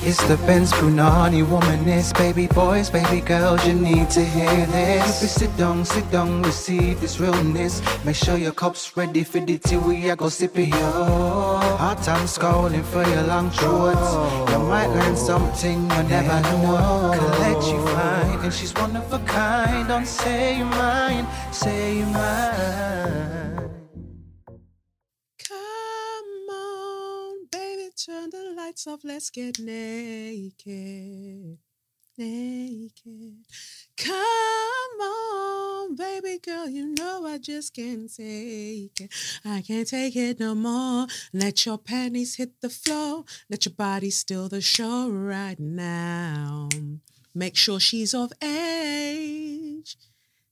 It's the Benz Brunani womanist, baby boys, baby girls, you need to hear this. If sit down, sit down, receive this realness. Make sure your cup's ready for the tea, we are go sip it, yo. Hard time scrolling for your long shorts. You might learn something you never know. Collect you fine, and she's one of a kind. Don't say you mine, say you mine. Lights off. Let's get naked. Naked. Come on, baby girl, you know I just can't take it. I can't take it no more. Let your panties hit the floor. Let your body steal the show right now. Make sure she's of age.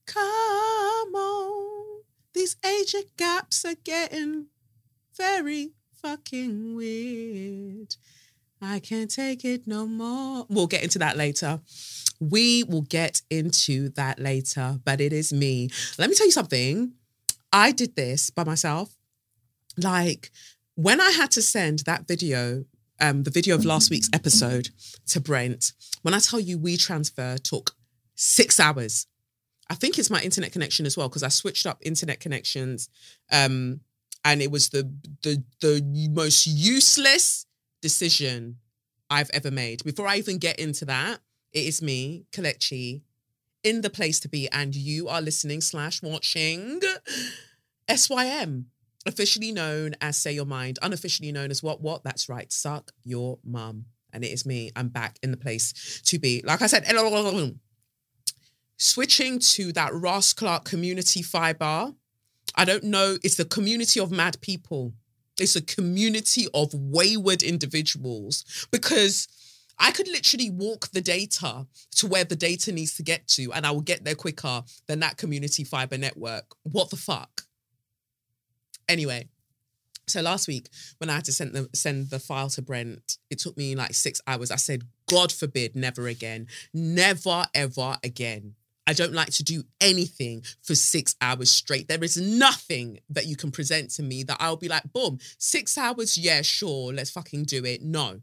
Come on. These age gaps are getting very fucking weird. I can't take it no more. We'll get into that later. We will get into that later, but it is me. Let me tell you something. I did this by myself. Like when I had to send that video, um, the video of last week's episode to Brent, when I tell you we transfer took six hours. I think it's my internet connection as well, because I switched up internet connections. Um, and it was the the the most useless decision I've ever made. Before I even get into that, it is me, Kelechi, in the place to be, and you are listening slash watching SYM, officially known as Say Your Mind, unofficially known as what? What? That's right, suck your mum. And it is me. I'm back in the place to be. Like I said, switching to that Ross Clark community fiber. I don't know. It's the community of mad people. It's a community of wayward individuals because I could literally walk the data to where the data needs to get to, and I will get there quicker than that community fiber network. What the fuck? Anyway, so last week when I had to send the send the file to Brent, it took me like six hours. I said, God forbid, never again, never ever again. I don't like to do anything for six hours straight. There is nothing that you can present to me that I'll be like, boom, six hours, yeah, sure, let's fucking do it. No.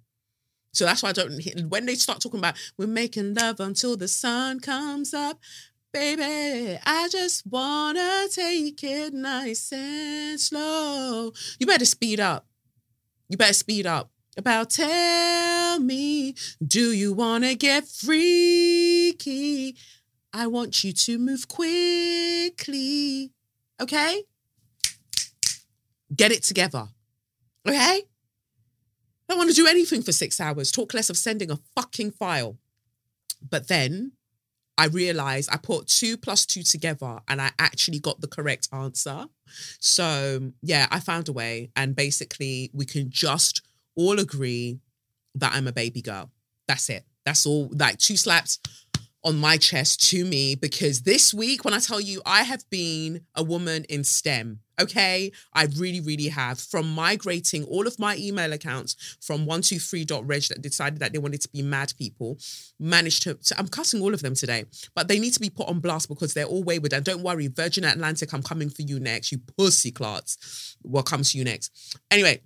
So that's why I don't, when they start talking about we're making love until the sun comes up, baby, I just wanna take it nice and slow. You better speed up. You better speed up. About tell me, do you wanna get freaky? I want you to move quickly. Okay? Get it together. Okay? Don't want to do anything for six hours. Talk less of sending a fucking file. But then I realized I put two plus two together and I actually got the correct answer. So, yeah, I found a way. And basically, we can just all agree that I'm a baby girl. That's it. That's all. Like two slaps on my chest to me because this week, when I tell you I have been a woman in STEM, okay, I really, really have. From migrating all of my email accounts from 123.reg that decided that they wanted to be mad people, managed to, to, I'm cussing all of them today, but they need to be put on blast because they're all wayward. And don't worry, Virgin Atlantic, I'm coming for you next. You pussy clots will come to you next. Anyway,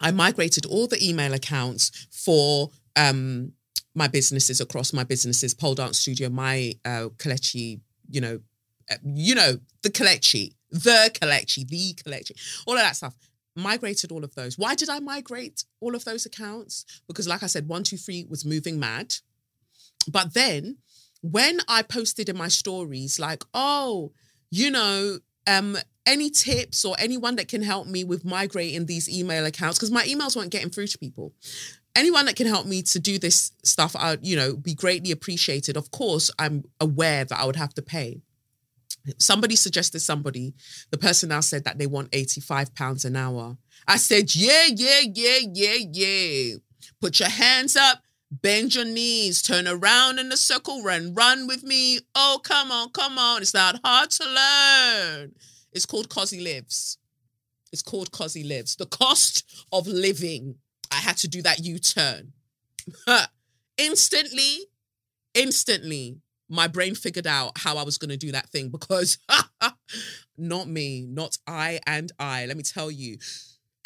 I migrated all the email accounts for um my businesses across my businesses, pole dance studio, my uh Kelechi, you know, uh, you know, the Kelechi, the Kelechi, the Kelechi, all of that stuff. Migrated all of those. Why did I migrate all of those accounts? Because, like I said, one, two, three was moving mad. But then when I posted in my stories, like, oh, you know, um, any tips or anyone that can help me with migrating these email accounts, because my emails weren't getting through to people anyone that can help me to do this stuff, I would, you know, be greatly appreciated. Of course, I'm aware that I would have to pay. Somebody suggested somebody, the person now said that they want 85 pounds an hour. I said, yeah, yeah, yeah, yeah, yeah. Put your hands up, bend your knees, turn around in a circle, run, run with me. Oh, come on, come on. It's not hard to learn. It's called Cosy Lives. It's called Cosy Lives. The cost of living I had to do that U turn. instantly, instantly, my brain figured out how I was going to do that thing because not me, not I and I. Let me tell you,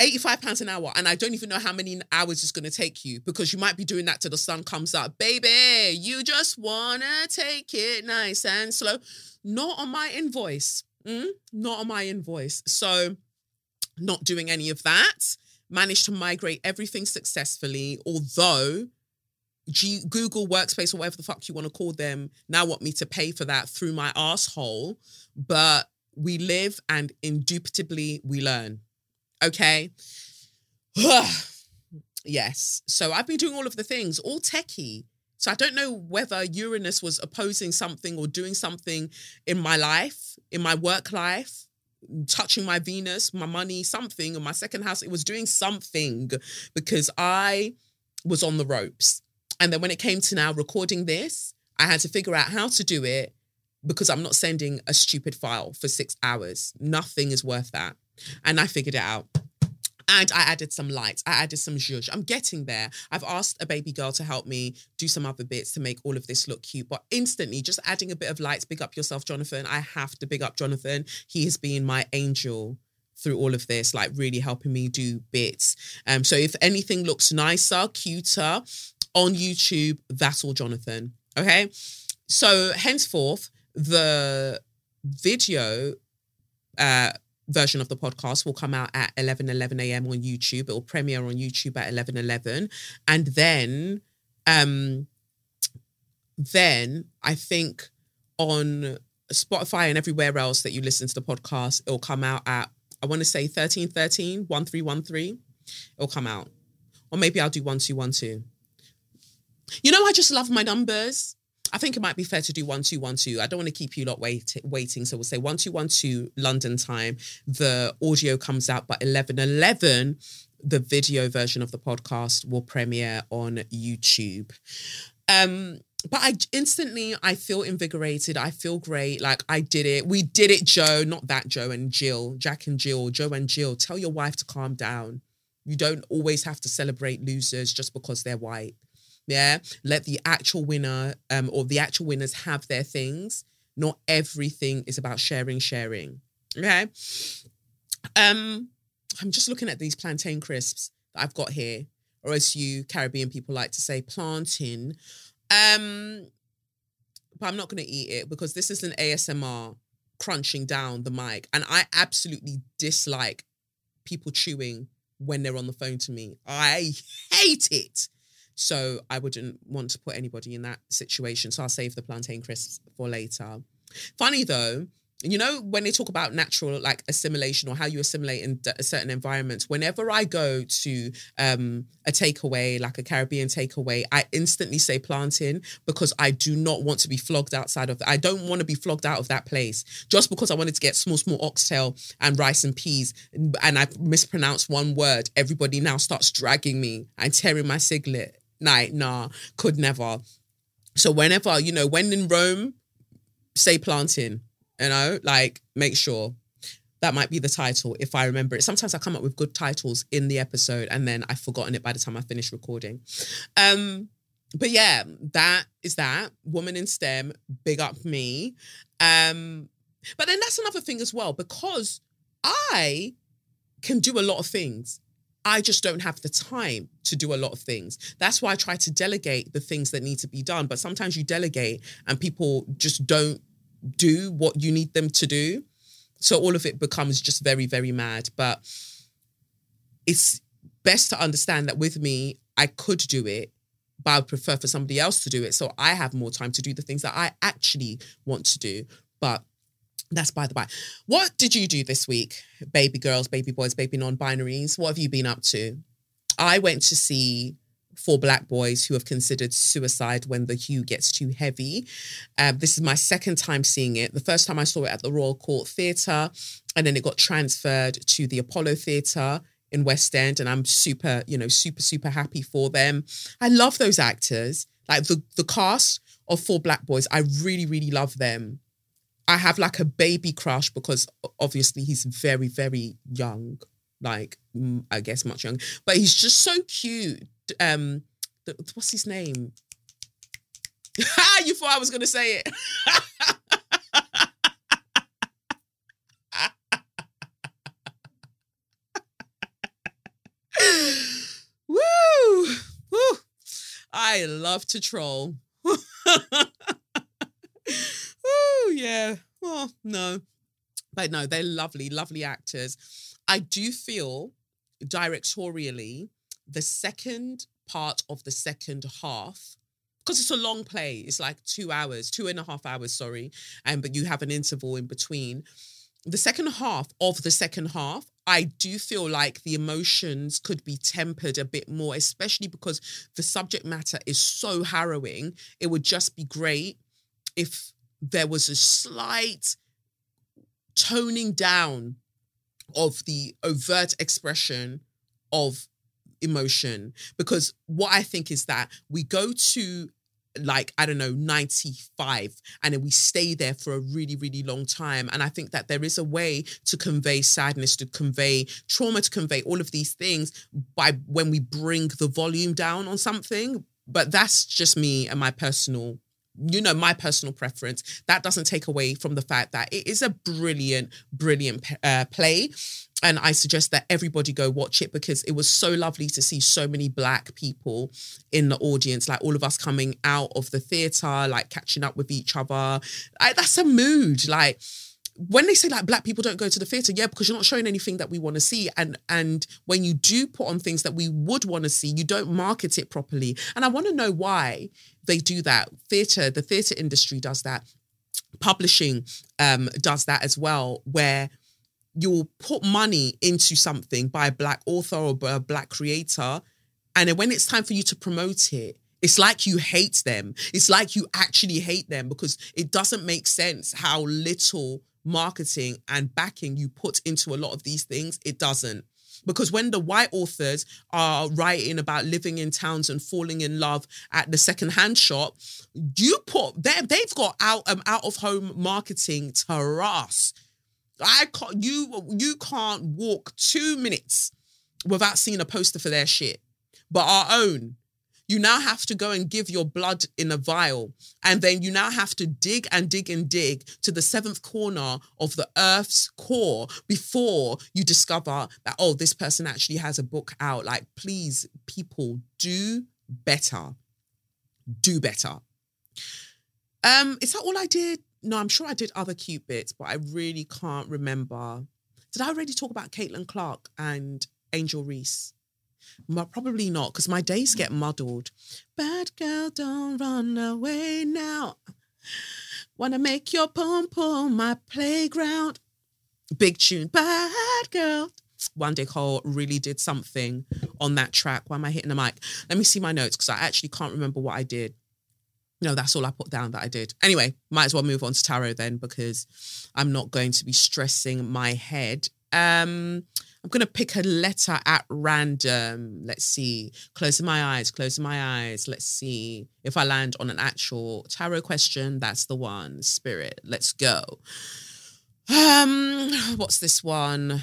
85 pounds an hour and i don't even know how many hours it's going to take you because you might be doing that till the sun comes up baby you just wanna take it nice and slow not on my invoice Mm? not on my invoice so not doing any of that managed to migrate everything successfully although G- Google Workspace or whatever the fuck you want to call them now want me to pay for that through my asshole. But we live and indubitably we learn. Okay. yes. So I've been doing all of the things, all techie. So I don't know whether Uranus was opposing something or doing something in my life, in my work life, touching my Venus, my money, something, in my second house. It was doing something because I was on the ropes. And then when it came to now recording this, I had to figure out how to do it because I'm not sending a stupid file for six hours. Nothing is worth that. And I figured it out. And I added some lights. I added some zhuzh. I'm getting there. I've asked a baby girl to help me do some other bits to make all of this look cute. But instantly, just adding a bit of lights, big up yourself, Jonathan. I have to big up Jonathan. He has been my angel through all of this, like really helping me do bits. Um, so if anything looks nicer, cuter on YouTube, that's all Jonathan. Okay. So henceforth, the video uh version of the podcast will come out at 11 11 a.m on youtube. It will premiere on youtube at 11 11 and then um then i think on spotify and everywhere else that you listen to the podcast it'll come out at i want to say 13 13 1313 it'll come out. Or maybe i'll do 1212 you know i just love my numbers I think it might be fair to do one two one two. I don't want to keep you lot wait, waiting, so we'll say one two one two London time. The audio comes out, but eleven eleven, the video version of the podcast will premiere on YouTube. Um, but I instantly I feel invigorated. I feel great. Like I did it. We did it, Joe. Not that Joe and Jill, Jack and Jill, Joe and Jill. Tell your wife to calm down. You don't always have to celebrate losers just because they're white. Yeah. Let the actual winner um, or the actual winners have their things. Not everything is about sharing, sharing. Okay. Um, I'm just looking at these plantain crisps that I've got here, or as you Caribbean people like to say, plantain. Um, but I'm not going to eat it because this is an ASMR crunching down the mic, and I absolutely dislike people chewing when they're on the phone to me. I hate it. So I wouldn't want to put anybody in that situation. So I'll save the plantain crisps for later. Funny though, you know, when they talk about natural like assimilation or how you assimilate in d- certain environments, whenever I go to um, a takeaway, like a Caribbean takeaway, I instantly say plantain because I do not want to be flogged outside of I don't want to be flogged out of that place just because I wanted to get small, small oxtail and rice and peas and I mispronounced one word. Everybody now starts dragging me and tearing my siglet. Like, nah, could never. So whenever, you know, when in Rome, say planting, you know, like make sure that might be the title if I remember it. Sometimes I come up with good titles in the episode and then I've forgotten it by the time I finish recording. Um, but yeah, that is that. Woman in STEM, big up me. Um, but then that's another thing as well, because I can do a lot of things. I just don't have the time to do a lot of things. That's why I try to delegate the things that need to be done. But sometimes you delegate and people just don't do what you need them to do. So all of it becomes just very, very mad. But it's best to understand that with me, I could do it, but I would prefer for somebody else to do it. So I have more time to do the things that I actually want to do. But that's by the by. What did you do this week, baby girls, baby boys, baby non binaries? What have you been up to? I went to see for black boys who have considered suicide when the hue gets too heavy. Um, this is my second time seeing it. The first time I saw it at the Royal Court Theatre, and then it got transferred to the Apollo Theatre in West End, and I'm super, you know, super, super happy for them. I love those actors, like the the cast of For Black Boys. I really, really love them. I have like a baby crush because obviously he's very, very young, like I guess much young, but he's just so cute. Um, the, what's his name? you thought I was gonna say it. Woo! Woo! I love to troll. yeah. Well, no. But no, they're lovely, lovely actors. I do feel directorially the second part of the second half because it's a long play it's like two hours two and a half hours sorry and but you have an interval in between the second half of the second half i do feel like the emotions could be tempered a bit more especially because the subject matter is so harrowing it would just be great if there was a slight toning down of the overt expression of emotion. Because what i think is that we go to like i don't know 95 and then we stay there for a really really long time. And i think that there is a way to convey sadness to convey trauma to convey all of these things by when we bring the volume down on something. But that's just me and my personal you know my personal preference that doesn't take away from the fact that it is a brilliant brilliant uh, play. And i suggest that everybody go watch it because it was so lovely to see so many black people in the audience like all of us coming out of the theater like catching up with each other. Like, that's a mood. Like when they say like black people don't go to the theater yeah because you're not showing anything that we want to see. And and when you do put on things that we would want to see you don't market it properly. And i want to know why they do that. Theater the theater industry does that. Publishing um does that as well where you'll put money into something by a black author or a black creator and then when it's time for you to promote it it's like you hate them. It's like you actually hate them because it doesn't make sense how little marketing and backing you put into a lot of these things, it doesn't. Because when the white authors are writing about living in towns and falling in love at the secondhand shop, you put they they've got out um, out of home marketing to us. I can't you you can't walk two minutes without seeing a poster for their shit. But our own, you now have to go and give your blood in a vial. And then you now have to dig and dig and dig to the seventh corner of the earth's core before you discover that, oh, this person actually has a book out. Like, please, people, do better. Do better. Um, is that all I did? No, I'm sure I did other cute bits, but I really can't remember. Did I already talk about Caitlin Clark and Angel Reese? Probably not, because my days get muddled. Bad girl, don't run away now. Wanna make your pom pom my playground. Big tune, bad girl. One Wande Coal really did something on that track. Why am I hitting the mic? Let me see my notes because I actually can't remember what I did. No, that's all I put down that I did. Anyway, might as well move on to tarot then because I'm not going to be stressing my head. Um, I'm going to pick a letter at random. Let's see. Closing my eyes, closing my eyes. Let's see if I land on an actual tarot question. That's the one. Spirit, let's go. Um, what's this one?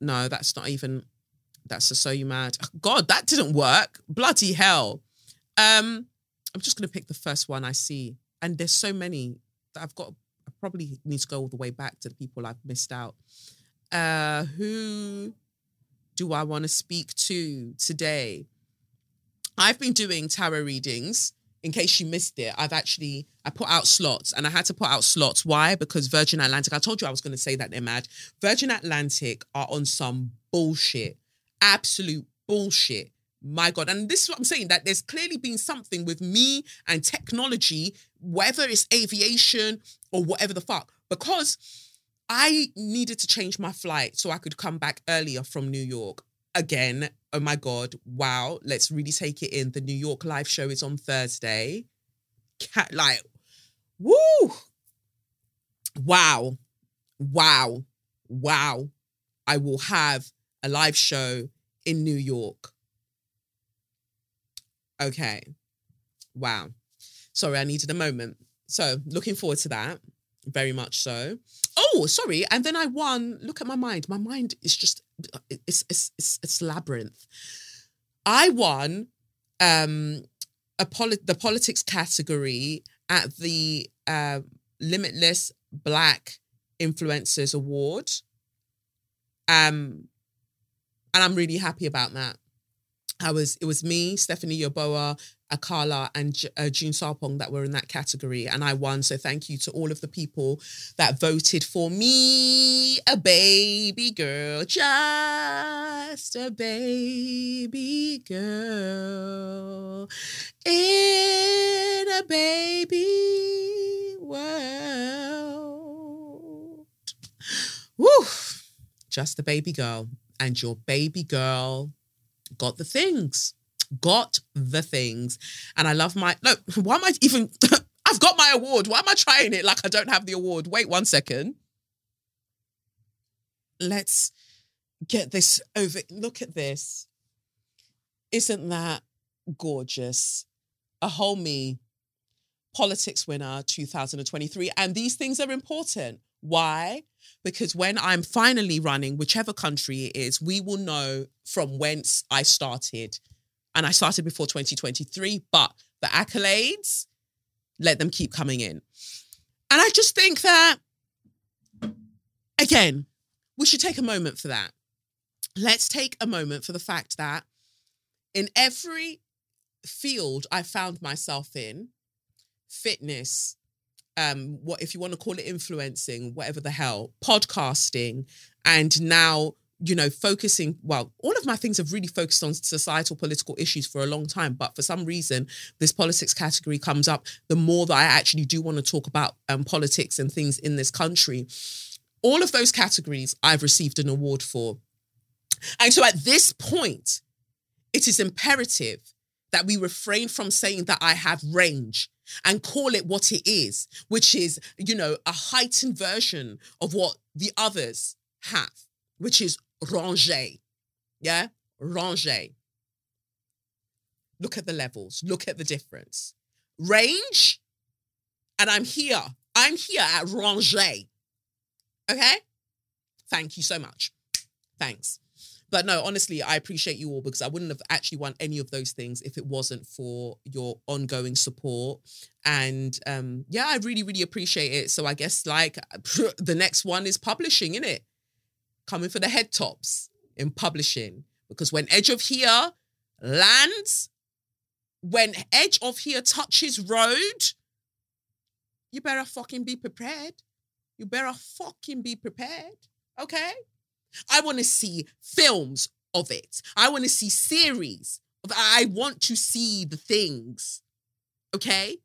No, that's not even. That's a so you mad. God, that didn't work. Bloody hell. Um, I'm just going to pick the first one I see, and there's so many that I've got. I probably need to go all the way back to the people I've missed out. Uh, who do I want to speak to today? I've been doing tarot readings. In case you missed it, I've actually I put out slots, and I had to put out slots. Why? Because Virgin Atlantic. I told you I was going to say that they're mad. Virgin Atlantic are on some bullshit, absolute bullshit. My God. And this is what I'm saying that there's clearly been something with me and technology, whether it's aviation or whatever the fuck, because I needed to change my flight so I could come back earlier from New York. Again, oh my God, wow, let's really take it in. The New York live show is on Thursday. Cat, like, woo! Wow, wow, wow. I will have a live show in New York. Okay, wow. Sorry, I needed a moment. So, looking forward to that very much so. Oh, sorry. And then I won. Look at my mind. My mind is just it's it's it's, it's labyrinth. I won um a poli- the politics category at the uh, Limitless Black Influencers Award. Um and I'm really happy about that. I was it was me, Stephanie Yeboah, Akala, and uh, June Sarpong that were in that category, and I won. So thank you to all of the people that voted for me, a baby girl, just a baby girl in a baby world. Woo! Just a baby girl, and your baby girl got the things, got the things. And I love my, no, why am I even, I've got my award. Why am I trying it like I don't have the award? Wait one second. Let's get this over. Look at this. Isn't that gorgeous? A whole me politics winner 2023. And these things are important. Why? Because when I'm finally running, whichever country it is, we will know from whence I started. And I started before 2023, but the accolades, let them keep coming in. And I just think that, again, we should take a moment for that. Let's take a moment for the fact that in every field I found myself in, fitness, um, what if you want to call it influencing, whatever the hell, podcasting, and now you know focusing well all of my things have really focused on societal political issues for a long time but for some reason this politics category comes up the more that i actually do want to talk about um, politics and things in this country. All of those categories i've received an award for. And so at this point it is imperative that we refrain from saying that i have range and call it what it is, which is, you know, a heightened version of what the others have, which is ranger. Yeah? Ranger. Look at the levels, look at the difference. Range, and I'm here. I'm here at ranger. Okay? Thank you so much. Thanks. But no, honestly, I appreciate you all because I wouldn't have actually won any of those things if it wasn't for your ongoing support. And um, yeah, I really, really appreciate it. So I guess like the next one is publishing, in it? Coming for the head tops in publishing. Because when Edge of Here lands, when Edge of Here touches road, you better fucking be prepared. You better fucking be prepared. Okay? I want to see films of it. I want to see series. Of, I want to see the things. Okay?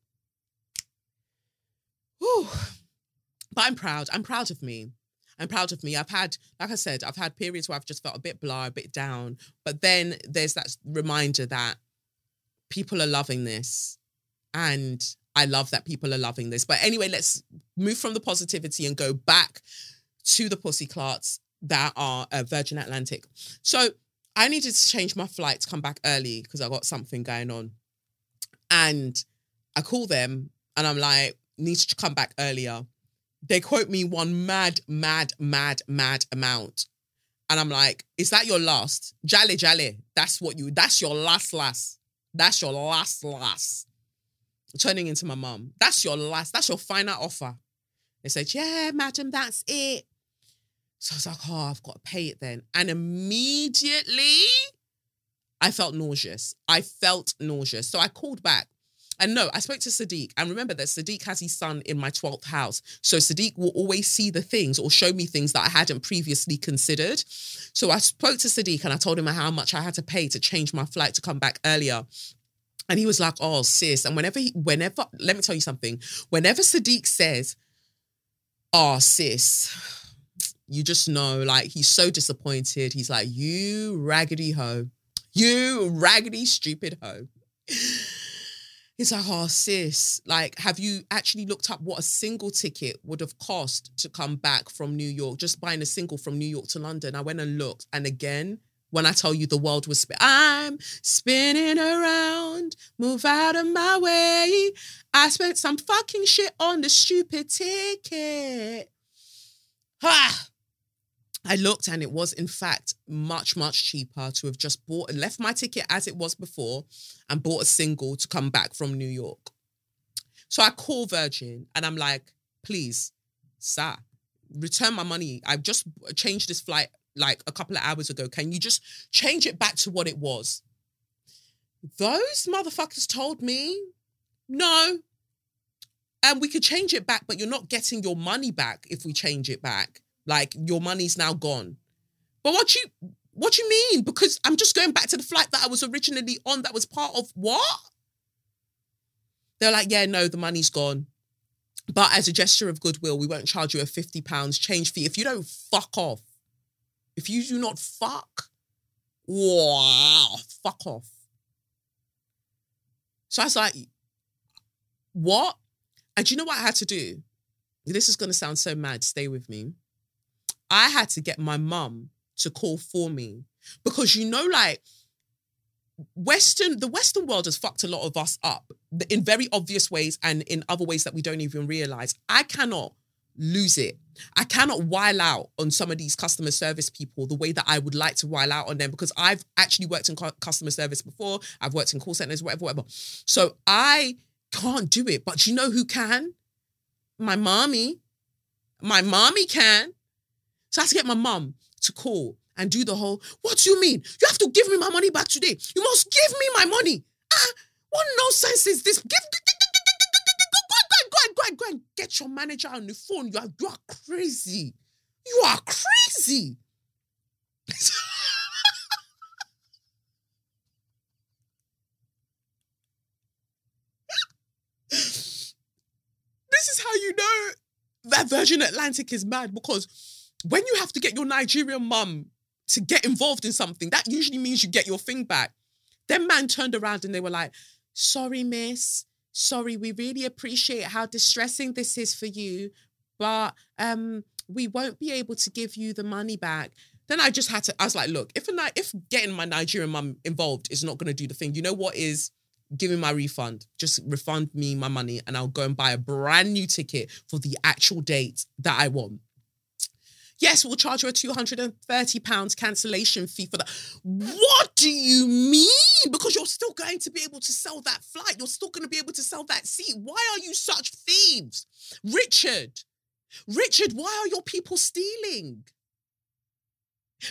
Whew. But I'm proud. I'm proud of me. I'm proud of me. I've had, like I said, I've had periods where I've just felt a bit blah, a bit down. But then there's that reminder that people are loving this. And I love that people are loving this. But anyway, let's move from the positivity and go back to the pussy clarts that are uh, Virgin Atlantic. So I needed to change my flight to come back early because I got something going on. And I call them and I'm like, need to come back earlier. They quote me one mad, mad, mad, mad amount. And I'm like, is that your last? Jale, jale. That's what you, that's your last, last. That's your last, last. Turning into my mum. That's your last, that's your final offer. They said, yeah, madam, that's it. So I was like, oh, I've got to pay it then. And immediately I felt nauseous. I felt nauseous. So I called back. And no, I spoke to Sadiq. And remember that Sadiq has his sun in my 12th house. So Sadiq will always see the things or show me things that I hadn't previously considered. So I spoke to Sadiq and I told him how much I had to pay to change my flight to come back earlier. And he was like, oh, sis. And whenever he, whenever, let me tell you something. Whenever Sadiq says, oh, sis, you just know, like, he's so disappointed. He's like, you raggedy hoe. You raggedy, stupid hoe. He's like, oh, sis, like, have you actually looked up what a single ticket would have cost to come back from New York? Just buying a single from New York to London. I went and looked. And again, when I tell you the world was, spin- I'm spinning around, move out of my way. I spent some fucking shit on the stupid ticket. Ha! Ah. I looked and it was in fact much, much cheaper to have just bought and left my ticket as it was before and bought a single to come back from New York. So I call Virgin and I'm like, please, sir, return my money. I've just changed this flight like a couple of hours ago. Can you just change it back to what it was? those motherfuckers told me no. And we could change it back, but you're not getting your money back if we change it back. Like your money's now gone. But what you what you mean? Because I'm just going back to the flight that I was originally on that was part of what? They're like, yeah, no, the money's gone. But as a gesture of goodwill, we won't charge you a £50 change fee if you don't fuck off. If you do not fuck, wow, fuck off. So I was like, what? And you know what I had to do? This is going to sound so mad. Stay with me. I had to get my mum to call for me because you know, like, Western, the Western world has fucked a lot of us up in very obvious ways and in other ways that we don't even realize. I cannot lose it. I cannot while out on some of these customer service people the way that I would like to while out on them because I've actually worked in customer service before. I've worked in call centers, whatever, whatever. So I can't do it. But you know who can? My mommy. My mommy can. So I have to get my mum to call and do the whole, what do you mean? You have to give me my money back today. You must give me my money. Ah, what nonsense is this? Give, go, go, go, go, go and get your manager on the phone. You are, you are crazy. You are crazy. this is how you know that Virgin Atlantic is mad because when you have to get your Nigerian mum to get involved in something, that usually means you get your thing back. Then man turned around and they were like, sorry, miss. Sorry, we really appreciate how distressing this is for you, but um, we won't be able to give you the money back. Then I just had to, I was like, look, if a, if getting my Nigerian mum involved is not going to do the thing, you know what is? Give me my refund. Just refund me my money and I'll go and buy a brand new ticket for the actual date that I want. Yes, we'll charge you a £230 cancellation fee for that. What do you mean? Because you're still going to be able to sell that flight. You're still going to be able to sell that seat. Why are you such thieves? Richard, Richard, why are your people stealing?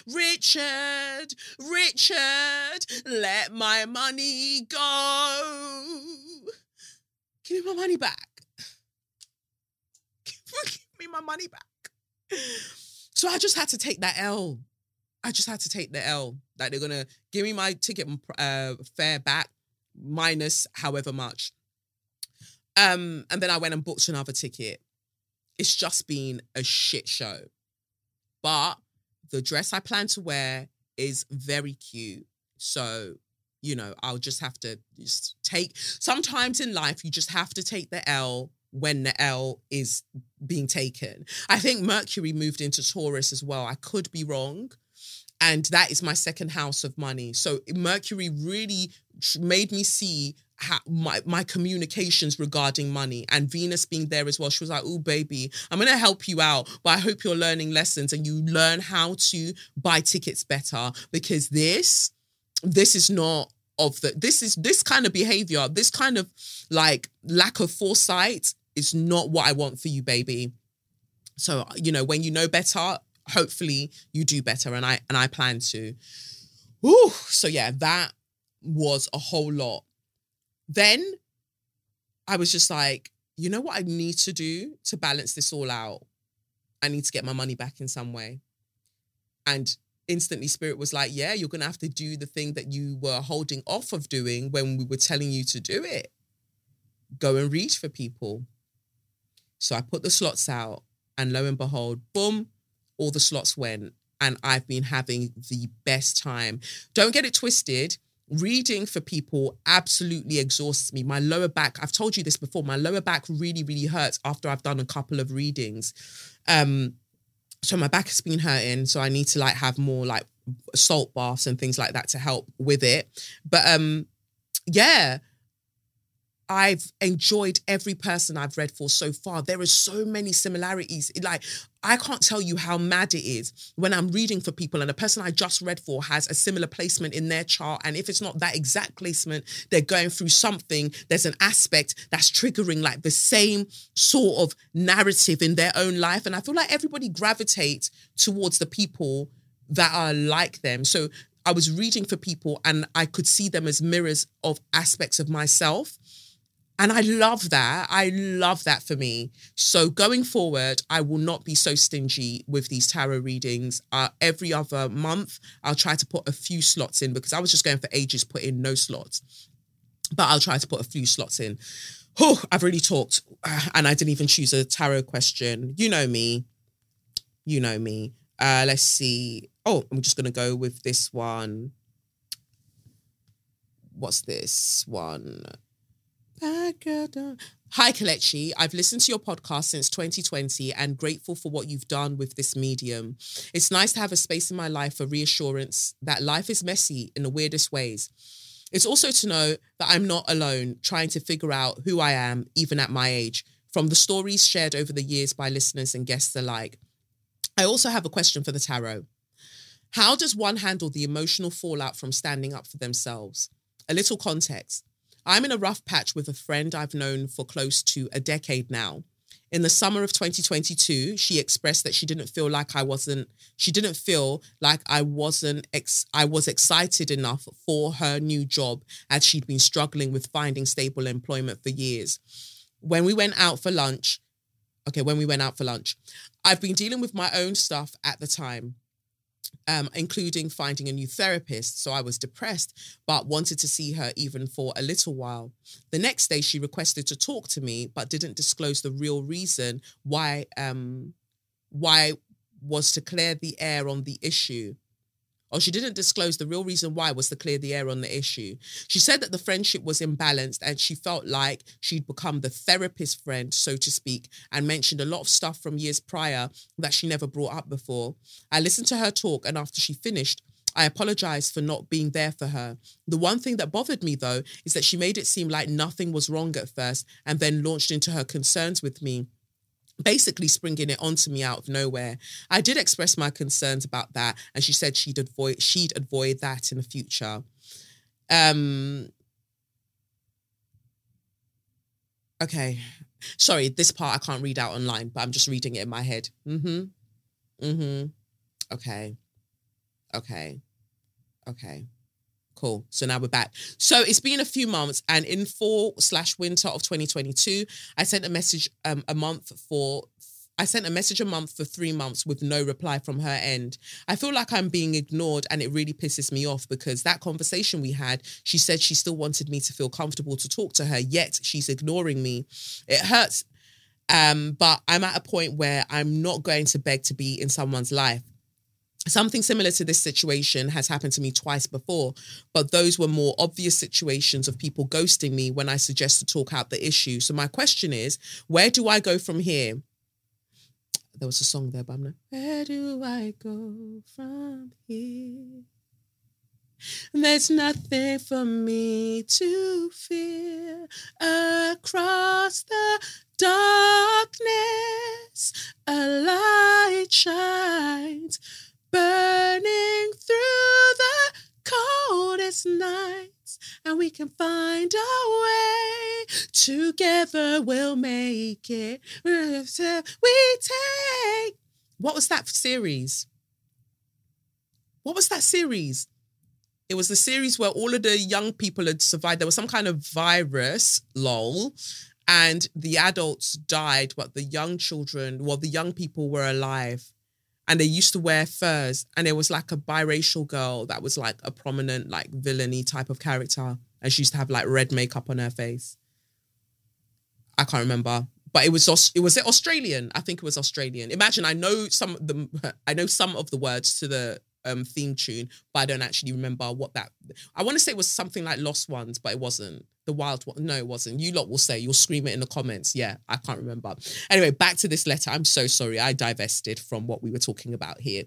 Richard, Richard, let my money go. Give me my money back. Give me my money back. So I just had to take that L. I just had to take the L. Like they're gonna give me my ticket uh, fare back minus however much. Um, and then I went and booked another ticket. It's just been a shit show. But the dress I plan to wear is very cute. So, you know, I'll just have to just take sometimes in life you just have to take the L when the L is being taken. I think Mercury moved into Taurus as well. I could be wrong. And that is my second house of money. So Mercury really made me see how my, my communications regarding money and Venus being there as well. She was like, Oh, baby, I'm going to help you out, but I hope you're learning lessons and you learn how to buy tickets better because this, this is not of the, this is this kind of behavior, this kind of like lack of foresight is not what I want for you, baby. So, you know, when you know better, hopefully you do better. And I and I plan to. Ooh, so yeah, that was a whole lot. Then I was just like, you know what I need to do to balance this all out? I need to get my money back in some way. And instantly spirit was like, yeah, you're going to have to do the thing that you were holding off of doing when we were telling you to do it. Go and reach for people. So I put the slots out, and lo and behold, boom, all the slots went. And I've been having the best time. Don't get it twisted. Reading for people absolutely exhausts me. My lower back, I've told you this before, my lower back really, really hurts after I've done a couple of readings. Um, so my back has been hurting. So I need to like have more like salt baths and things like that to help with it. But um, yeah, I've enjoyed every person I've read for so far. There are so many similarities. Like, I can't tell you how mad it is when I'm reading for people and a person I just read for has a similar placement in their chart. And if it's not that exact placement, they're going through something, there's an aspect that's triggering like the same sort of narrative in their own life. And I feel like everybody gravitates towards the people that are like them. So I was reading for people and I could see them as mirrors of aspects of myself. And I love that. I love that for me. So going forward, I will not be so stingy with these tarot readings. Uh, every other month, I'll try to put a few slots in because I was just going for ages, putting no slots. But I'll try to put a few slots in. Oh, I've really talked and I didn't even choose a tarot question. You know me. You know me. Uh, let's see. Oh, I'm just going to go with this one. What's this one? Hi, Kelechi. I've listened to your podcast since 2020 and grateful for what you've done with this medium. It's nice to have a space in my life for reassurance that life is messy in the weirdest ways. It's also to know that I'm not alone trying to figure out who I am, even at my age, from the stories shared over the years by listeners and guests alike. I also have a question for the tarot. How does one handle the emotional fallout from standing up for themselves? A little context. I'm in a rough patch with a friend I've known for close to a decade now. In the summer of 2022, she expressed that she didn't feel like I wasn't she didn't feel like I wasn't ex, I was excited enough for her new job as she'd been struggling with finding stable employment for years. When we went out for lunch, okay, when we went out for lunch, I've been dealing with my own stuff at the time um, including finding a new therapist. So I was depressed, but wanted to see her even for a little while. The next day, she requested to talk to me, but didn't disclose the real reason why. Um, why was to clear the air on the issue or she didn't disclose the real reason why was to clear the air on the issue. She said that the friendship was imbalanced and she felt like she'd become the therapist friend, so to speak, and mentioned a lot of stuff from years prior that she never brought up before. I listened to her talk and after she finished, I apologized for not being there for her. The one thing that bothered me though is that she made it seem like nothing was wrong at first and then launched into her concerns with me basically springing it onto me out of nowhere. I did express my concerns about that, and she said she'd avoid she'd avoid that in the future. Um. Okay, sorry, this part I can't read out online, but I'm just reading it in my head. Mm-hmm. Mm-hmm. Okay. Okay. Okay. Cool. So now we're back. So it's been a few months, and in fall slash winter of 2022, I sent a message um, a month for. I sent a message a month for three months with no reply from her end. I feel like I'm being ignored, and it really pisses me off because that conversation we had, she said she still wanted me to feel comfortable to talk to her, yet she's ignoring me. It hurts um, but I'm at a point where I'm not going to beg to be in someone's life. Something similar to this situation has happened to me twice before, but those were more obvious situations of people ghosting me when I suggest to talk out the issue. So my question is, where do I go from here? There was a song there, but I'm not. Where do I go from here? There's nothing for me to fear across the darkness. A light shines burning through the coldest nights, and we can find a way. Together we'll make it. We take. What was that series? What was that series? It was the series where all of the young people had survived. There was some kind of virus, lol, and the adults died, but the young children, well, the young people were alive and they used to wear furs and there was like a biracial girl that was like a prominent like villainy type of character and she used to have like red makeup on her face. I can't remember. But it was it was it australian? I think it was australian. Imagine i know some of the i know some of the words to the um theme tune but i don't actually remember what that i want to say it was something like lost ones but it wasn't the wild one. No, it wasn't. You lot will say, you'll scream it in the comments. Yeah, I can't remember. Anyway, back to this letter. I'm so sorry. I divested from what we were talking about here.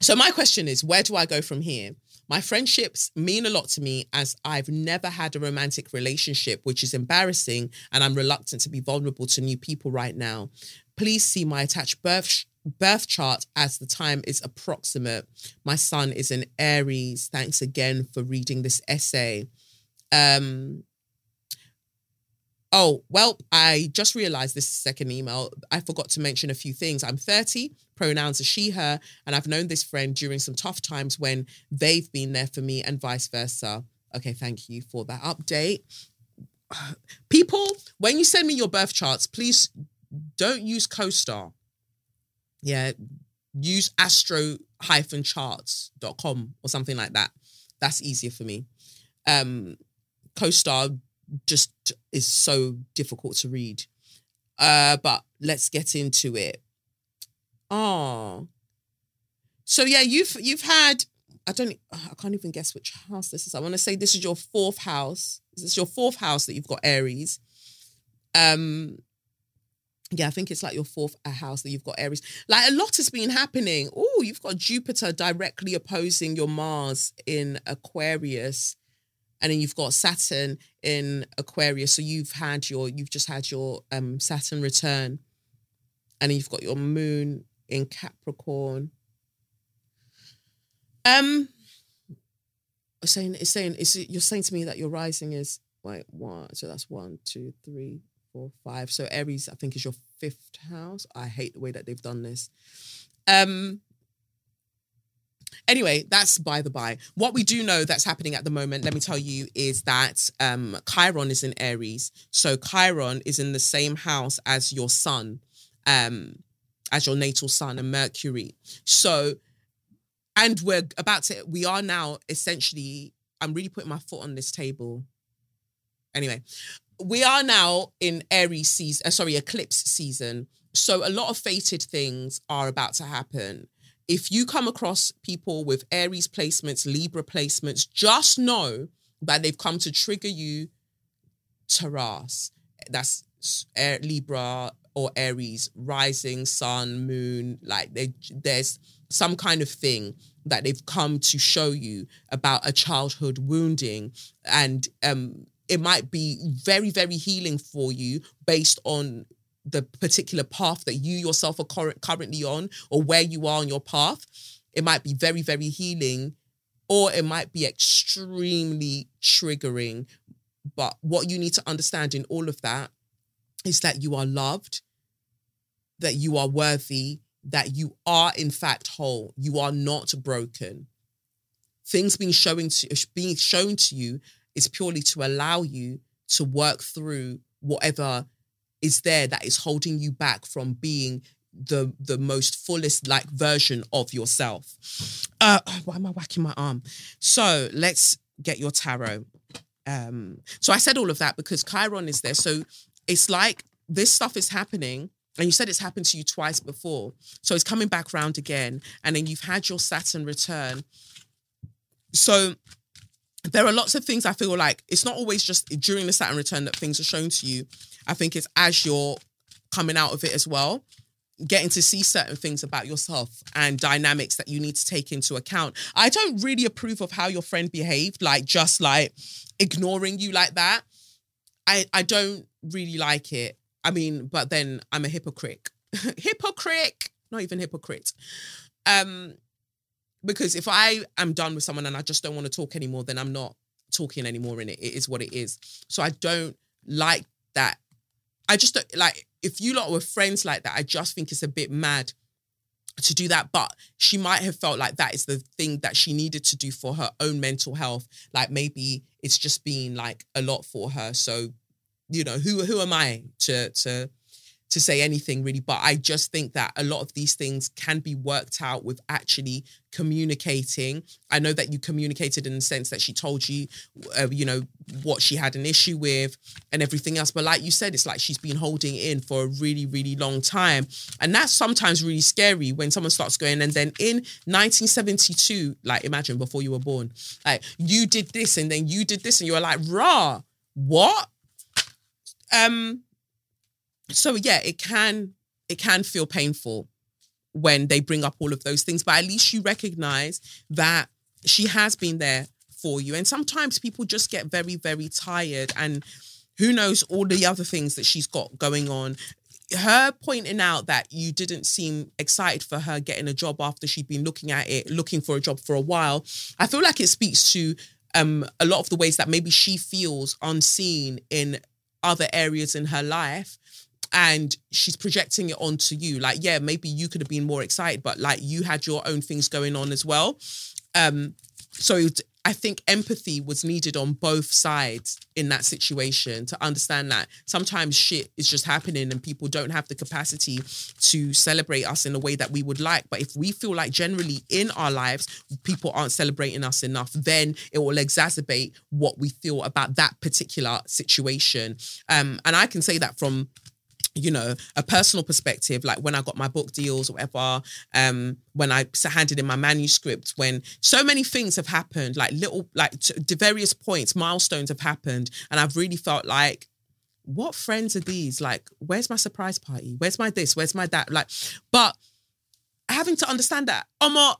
So, my question is, where do I go from here? My friendships mean a lot to me as I've never had a romantic relationship, which is embarrassing, and I'm reluctant to be vulnerable to new people right now. Please see my attached birth birth chart as the time is approximate. My sun is in Aries. Thanks again for reading this essay. Um, Oh, well, I just realized this second email. I forgot to mention a few things. I'm 30, pronouns are she, her, and I've known this friend during some tough times when they've been there for me and vice versa. Okay, thank you for that update. People, when you send me your birth charts, please don't use CoStar. Yeah, use astro-charts.com or something like that. That's easier for me. Um, CoStar just is so difficult to read. Uh, but let's get into it. Oh, so yeah, you've you've had I don't I can't even guess which house this is. I want to say this is your fourth house. This is your fourth house that you've got Aries. Um, yeah, I think it's like your fourth house that you've got Aries. Like a lot has been happening. Oh, you've got Jupiter directly opposing your Mars in Aquarius and then you've got Saturn in Aquarius. So you've had your you've just had your um Saturn return, and you've got your Moon in Capricorn. Um, it's saying it's saying it's you're saying to me that your rising is wait one so that's one two three four five so Aries I think is your fifth house. I hate the way that they've done this. Um, Anyway, that's by the by. What we do know that's happening at the moment, let me tell you, is that um, Chiron is in Aries. So Chiron is in the same house as your sun, um, as your natal sun and Mercury. So, and we're about to, we are now essentially, I'm really putting my foot on this table. Anyway, we are now in Aries season, uh, sorry, eclipse season. So a lot of fated things are about to happen if you come across people with Aries placements, Libra placements, just know that they've come to trigger you Taras. That's Libra or Aries, rising, sun, moon. Like they, there's some kind of thing that they've come to show you about a childhood wounding. And um, it might be very, very healing for you based on the particular path that you yourself are currently on or where you are on your path, it might be very, very healing or it might be extremely triggering. But what you need to understand in all of that is that you are loved, that you are worthy, that you are in fact whole. You are not broken. Things being showing to being shown to you is purely to allow you to work through whatever is there that is holding you back from being the the most fullest like version of yourself. Uh why am I whacking my arm? So let's get your tarot. Um so I said all of that because Chiron is there. So it's like this stuff is happening and you said it's happened to you twice before. So it's coming back round again. And then you've had your Saturn return. So there are lots of things I feel like it's not always just during the Saturn return that things are shown to you. I think it's as you're coming out of it as well, getting to see certain things about yourself and dynamics that you need to take into account. I don't really approve of how your friend behaved, like just like ignoring you like that. I I don't really like it. I mean, but then I'm a hypocrite. hypocrite, not even hypocrite. Um because if I am done with someone and I just don't want to talk anymore, then I'm not talking anymore in it. It is what it is. So I don't like that I just don't, like if you lot were friends like that, I just think it's a bit mad to do that. But she might have felt like that is the thing that she needed to do for her own mental health. Like maybe it's just been like a lot for her. So, you know, who who am I to to to say anything really, but I just think that a lot of these things can be worked out with actually communicating. I know that you communicated in the sense that she told you, uh, you know, what she had an issue with and everything else. But like you said, it's like she's been holding in for a really, really long time. And that's sometimes really scary when someone starts going, and then in 1972, like imagine before you were born, like you did this and then you did this, and you were like, rah, what? Um, so yeah, it can it can feel painful when they bring up all of those things, but at least you recognize that she has been there for you. And sometimes people just get very, very tired and who knows all the other things that she's got going on. Her pointing out that you didn't seem excited for her getting a job after she'd been looking at it, looking for a job for a while, I feel like it speaks to um, a lot of the ways that maybe she feels unseen in other areas in her life and she's projecting it onto you. Like yeah maybe you could have been more excited but like you had your own things going on as well. Um so i think empathy was needed on both sides in that situation to understand that sometimes shit is just happening and people don't have the capacity to celebrate us in a way that we would like. But if we feel like generally in our lives people aren't celebrating us enough then it will exacerbate what we feel about that particular situation. Um and i can say that from you know, a personal perspective, like when I got my book deals or whatever, um, when I handed in my manuscript, when so many things have happened, like little, like to, various points, milestones have happened, and I've really felt like, what friends are these? Like, where's my surprise party? Where's my this? Where's my that? Like, but having to understand that, Omar,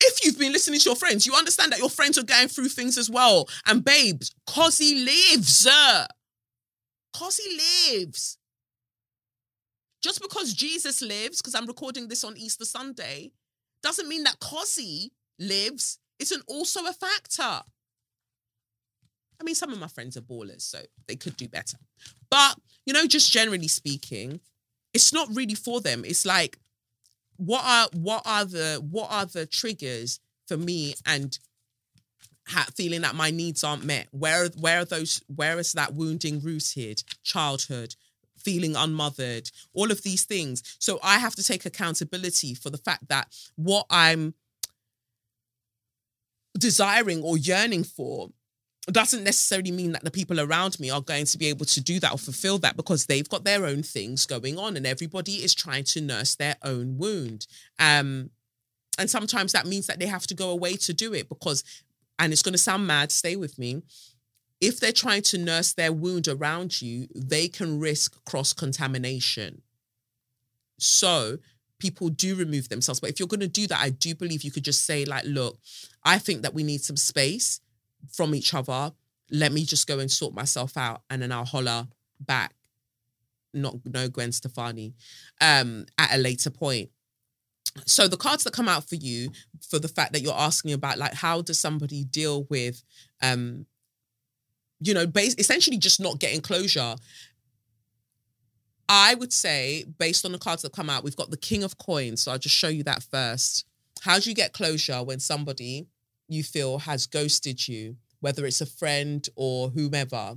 if you've been listening to your friends, you understand that your friends are going through things as well. And babes, he lives. Cause he lives. Just because Jesus lives, because I'm recording this on Easter Sunday, doesn't mean that cozzie livs isn't also a factor. I mean, some of my friends are ballers, so they could do better. But, you know, just generally speaking, it's not really for them. It's like, what are what are the what are the triggers for me and ha- feeling that my needs aren't met? Where where are those? Where is that wounding rooted? Childhood, feeling unmothered, all of these things. So I have to take accountability for the fact that what I'm desiring or yearning for doesn't necessarily mean that the people around me are going to be able to do that or fulfill that because they've got their own things going on and everybody is trying to nurse their own wound. Um, and sometimes that means that they have to go away to do it because, and it's going to sound mad, stay with me. If they're trying to nurse their wound around you, they can risk cross contamination. So people do remove themselves. But if you're going to do that, I do believe you could just say, like, look, I think that we need some space from each other. Let me just go and sort myself out and then I'll holler back. Not no Gwen Stefani um at a later point. So the cards that come out for you for the fact that you're asking about like how does somebody deal with um you know base essentially just not getting closure I would say, based on the cards that come out, we've got the King of Coins. So I'll just show you that first. How do you get closure when somebody you feel has ghosted you, whether it's a friend or whomever?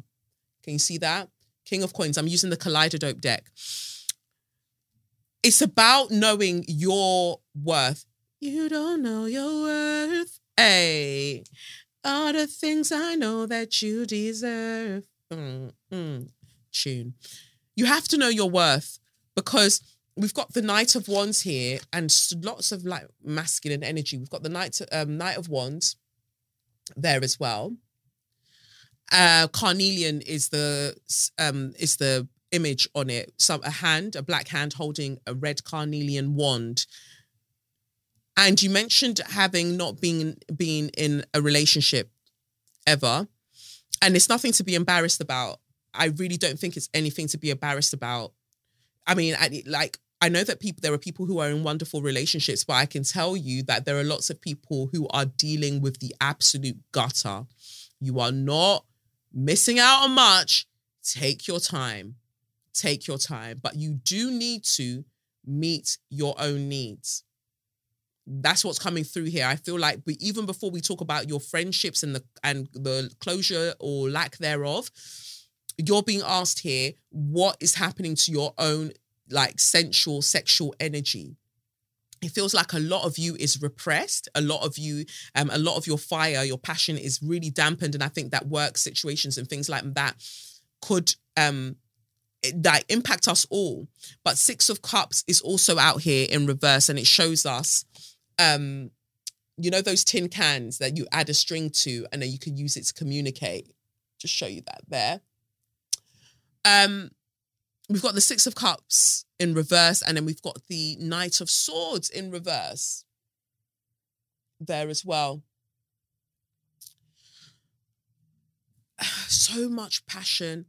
Can you see that? King of Coins. I'm using the Kaleidadope deck. It's about knowing your worth. You don't know your worth. Hey, all the things I know that you deserve. Mm, mm. Tune you have to know your worth because we've got the Knight of Wands here and lots of like masculine energy. We've got the Knight um, Knight of Wands there as well. Uh, carnelian is the um is the image on it. Some a hand, a black hand holding a red carnelian wand. And you mentioned having not been been in a relationship ever, and it's nothing to be embarrassed about. I really don't think it's anything to be embarrassed about. I mean, I, like I know that people there are people who are in wonderful relationships, but I can tell you that there are lots of people who are dealing with the absolute gutter. You are not missing out on much. Take your time. Take your time, but you do need to meet your own needs. That's what's coming through here. I feel like even before we talk about your friendships and the and the closure or lack thereof, you're being asked here what is happening to your own like sensual sexual energy? It feels like a lot of you is repressed. A lot of you um a lot of your fire your passion is really dampened. And i think that work situations and things like that could um that impact us all. But six of cups is also out here in reverse and it shows us um you know those tin cans that you add a string to and then you can use it to communicate just show you that there um, we've got the Six of Cups in reverse, and then we've got the Knight of Swords in reverse there as well. So much passion.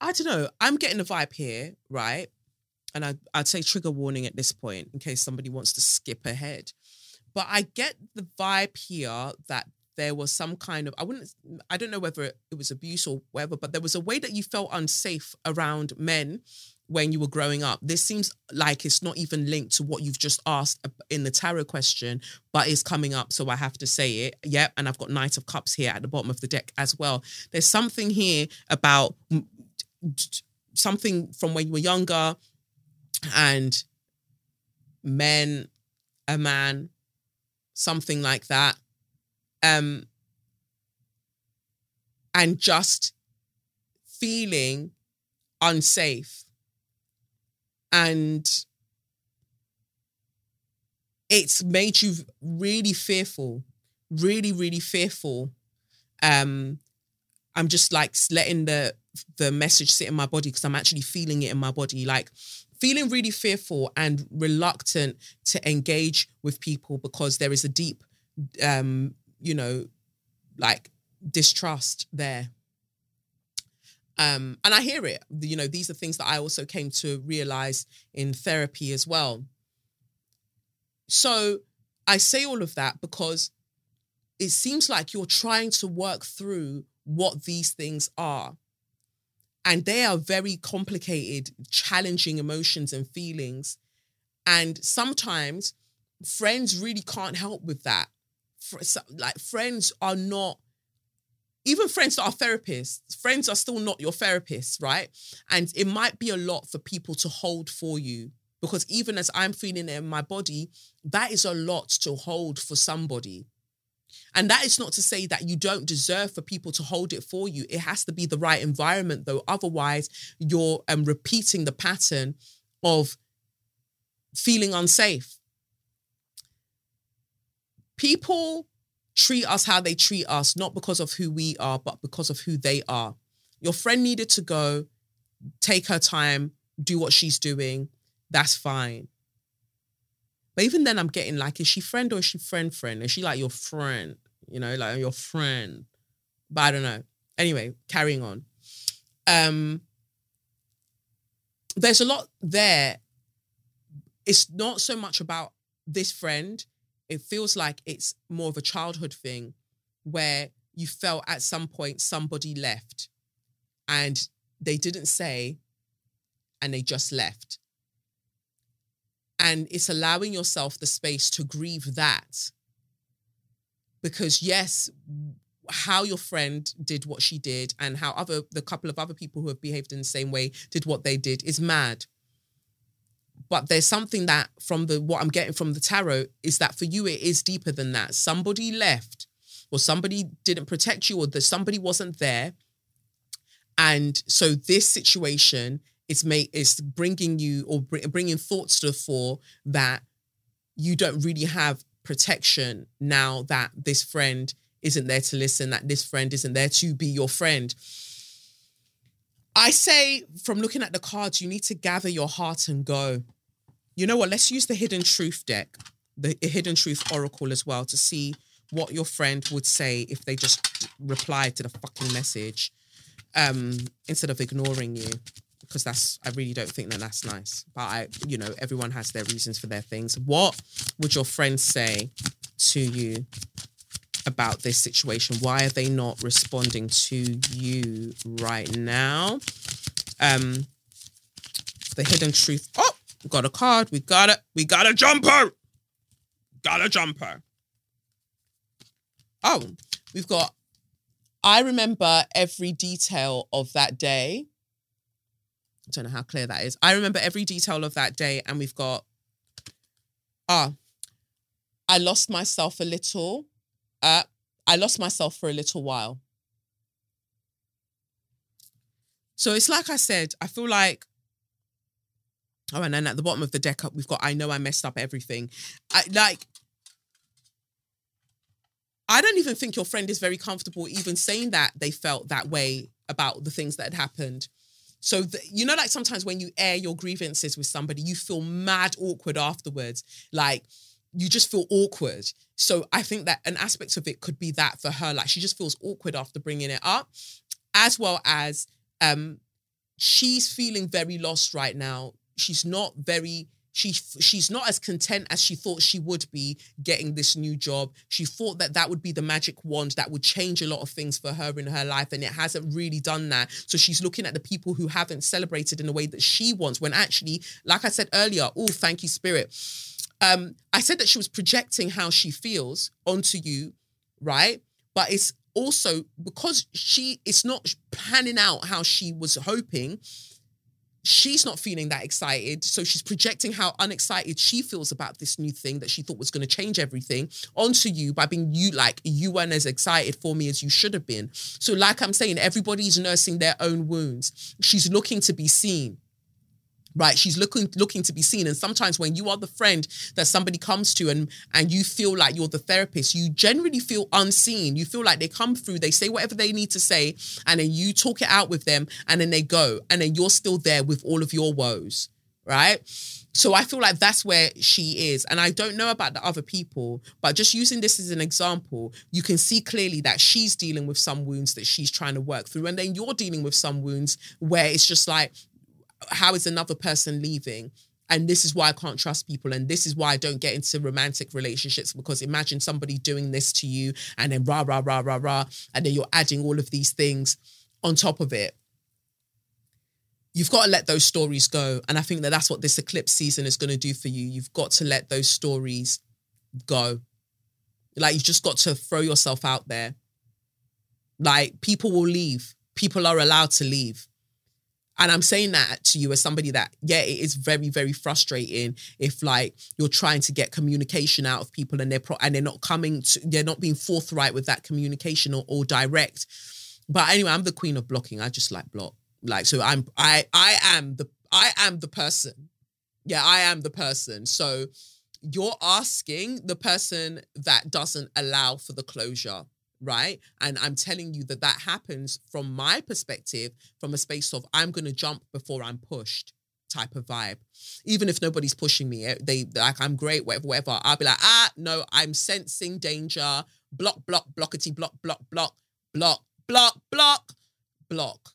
I don't know. I'm getting a vibe here, right? And I, I'd say trigger warning at this point in case somebody wants to skip ahead. But I get the vibe here that there was some kind of I wouldn't I don't know whether it was abuse or whatever, but there was a way that you felt unsafe around men when you were growing up. This seems like it's not even linked to what you've just asked in the tarot question, but it's coming up, so I have to say it. Yep, and I've got Knight of Cups here at the bottom of the deck as well. There's something here about something from when you were younger and men, a man, something like that. Um, and just feeling unsafe. And it's made you really fearful really really fearful. Um i'm just like letting the the message sit in my body because i'm actually feeling it in my body. Like feeling really fearful and reluctant to engage with people because there is a deep um you know like distrust there um, and I hear it. You know, these are things that I also came to realize in therapy as well. So I say all of that because it seems like you're trying to work through what these things are. And they are very complicated, challenging emotions and feelings. And sometimes friends really can't help with that. Like, friends are not even friends that are therapists, friends are still not your therapists, right? And it might be a lot for people to hold for you because even as I'm feeling it in my body, that is a lot to hold for somebody. And that is not to say that you don't deserve for people to hold it for you. It has to be the right environment, though. Otherwise, you're um, repeating the pattern of feeling unsafe. People treat us how they treat us, not because of who we are, but because of who they are. Your friend needed to go, take her time, do what she's doing. That's fine. But even then, I'm getting like, is she friend or is she friend friend? Is she like your friend? You know, like your friend. But I don't know. Anyway, carrying on. Um, there's a lot there. It's not so much about this friend it feels like it's more of a childhood thing where you felt at some point somebody left and they didn't say and they just left. And it's allowing yourself the space to grieve that. Because, yes, how your friend did what she did and how other the couple of other people who have behaved in the same way did what they did is mad but there's something that from the what I'm getting from the tarot is that for you it is deeper than that. Somebody left, or somebody didn't protect you, or that somebody wasn't there, and so this situation is make is bringing you or bringing thoughts to the fore that you don't really have protection now that this friend isn't there to listen, that this friend isn't there to be your friend. I say, from looking at the cards, you need to gather your heart and go you know what? Let's use the hidden truth deck, the hidden truth oracle as well to see what your friend would say if they just replied to the fucking message um instead of ignoring you because that's I really don't think that that's nice. But I, you know, everyone has their reasons for their things. What would your friends say to you about this situation? Why are they not responding to you right now? Um the hidden truth. Oh, got a card. We got it. We got a jumper. Got a jumper. Oh, we've got. I remember every detail of that day. I don't know how clear that is. I remember every detail of that day, and we've got. Ah, I lost myself a little. Uh, I lost myself for a little while. So it's like I said, I feel like Oh, and then at the bottom of the deck up, we've got I know I messed up everything. I like I don't even think your friend is very comfortable even saying that they felt that way about the things that had happened. So the, you know, like sometimes when you air your grievances with somebody, you feel mad awkward afterwards. Like you just feel awkward. So I think that an aspect of it could be that for her, like she just feels awkward after bringing it up, as well as um she's feeling very lost right now she's not very she she's not as content as she thought she would be getting this new job. She thought that that would be the magic wand that would change a lot of things for her in her life, and it hasn't really done that. So she's looking at the people who haven't celebrated in the way that she wants. When actually, like I said earlier, oh, thank you, spirit. Um, I said that she was projecting how she feels onto you, right? But it's also because she it's not planning out how she was hoping she's not feeling that excited. So she's projecting how unexcited she feels about this new thing that she thought was going to change everything onto you by being you like you weren't as excited for me as you should have been. So, like I'm saying, everybody's nursing their own wounds. She's looking to be seen right she's looking looking to be seen and sometimes when you are the friend that somebody comes to and and you feel like you're the therapist you generally feel unseen you feel like they come through they say whatever they need to say and then you talk it out with them and then they go and then you're still there with all of your woes right so I feel like that's where she is. And I don't know about the other people, but just using this as an example, you can see clearly that she's dealing with some wounds that she's trying to work through. And then you're dealing with some wounds where it's just like, how is another person leaving? And this is why I can't trust people. And this is why I don't get into romantic relationships because imagine somebody doing this to you and then rah, rah, rah, rah, rah. And then you're adding all of these things on top of it. You've got to let those stories go. And I think that that's what this eclipse season is going to do for you. You've got to let those stories go. Like, you've just got to throw yourself out there. Like, people will leave, people are allowed to leave and I'm saying that to you as somebody that, yeah, it is very, very frustrating if like you're trying to get communication out of people and they're pro- and they're not coming to, they're not being forthright with that communication or, or direct. But anyway, I'm the queen of blocking. I just like block. Like, so I'm, I, I am the, I am the person. Yeah, I am the person. So you're asking the person that doesn't allow for the closure right? And I'm telling you that that happens from my perspective, from a space of I'm going to jump before I'm pushed type of vibe. Even if nobody's pushing me, eh, they like I'm great, whatever, whatever. I'll be like, ah, no, I'm sensing danger. Block, block, blockety, block, block, block, block, block, block, block.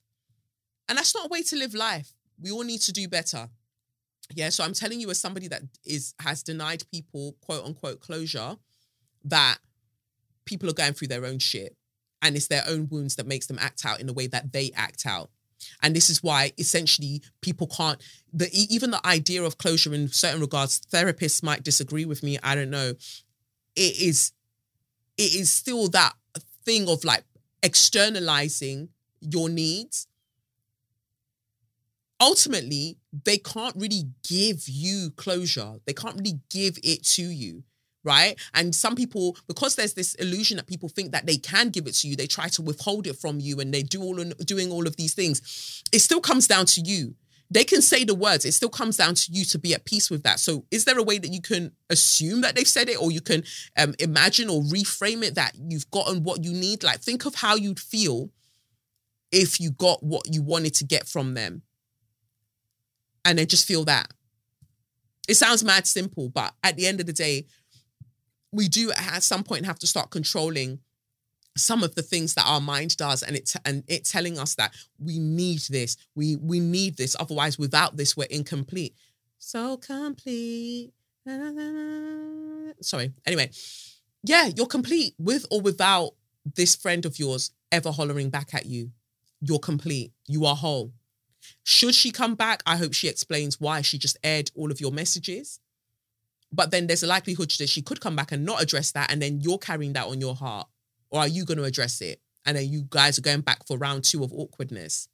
And that's not a way to live life. We all need to do better. Yeah. So I'm telling you, as somebody that is has denied people quote unquote closure, that people are going through their own shit and it's their own wounds that makes them act out in the way that they act out. And this is why essentially people can't the even the idea of closure in certain regards therapists might disagree with me i don't know. It is it is still that thing of like externalizing your needs. Ultimately they can't really give you closure. They can't really give it to you right? And some people, because there's this illusion that people think that they can give it to you, they try to withhold it from you, and they do all doing all of these things. It still comes down to you. They can say the words. It still comes down to you to be at peace with that. So, is there a way that you can assume that they've said it, or you can um, imagine or reframe it that you've gotten what you need? Like, think of how you'd feel if you got what you wanted to get from them, and then just feel that. It sounds mad simple, but at the end of the day, we do at some point have to start controlling some of the things that our mind does and it and it telling us that we need this we we need this otherwise without this we're incomplete. So complete. Sorry. Anyway yeah you're complete with or without this friend of yours ever hollering back at you. You're complete. You are whole. Should she come back? I hope she explains why she just aired all of your messages but then there's a likelihood that she could come back and not address that, and then you're carrying that on your heart, or are you going to address it? And then you guys are going back for round two of awkwardness.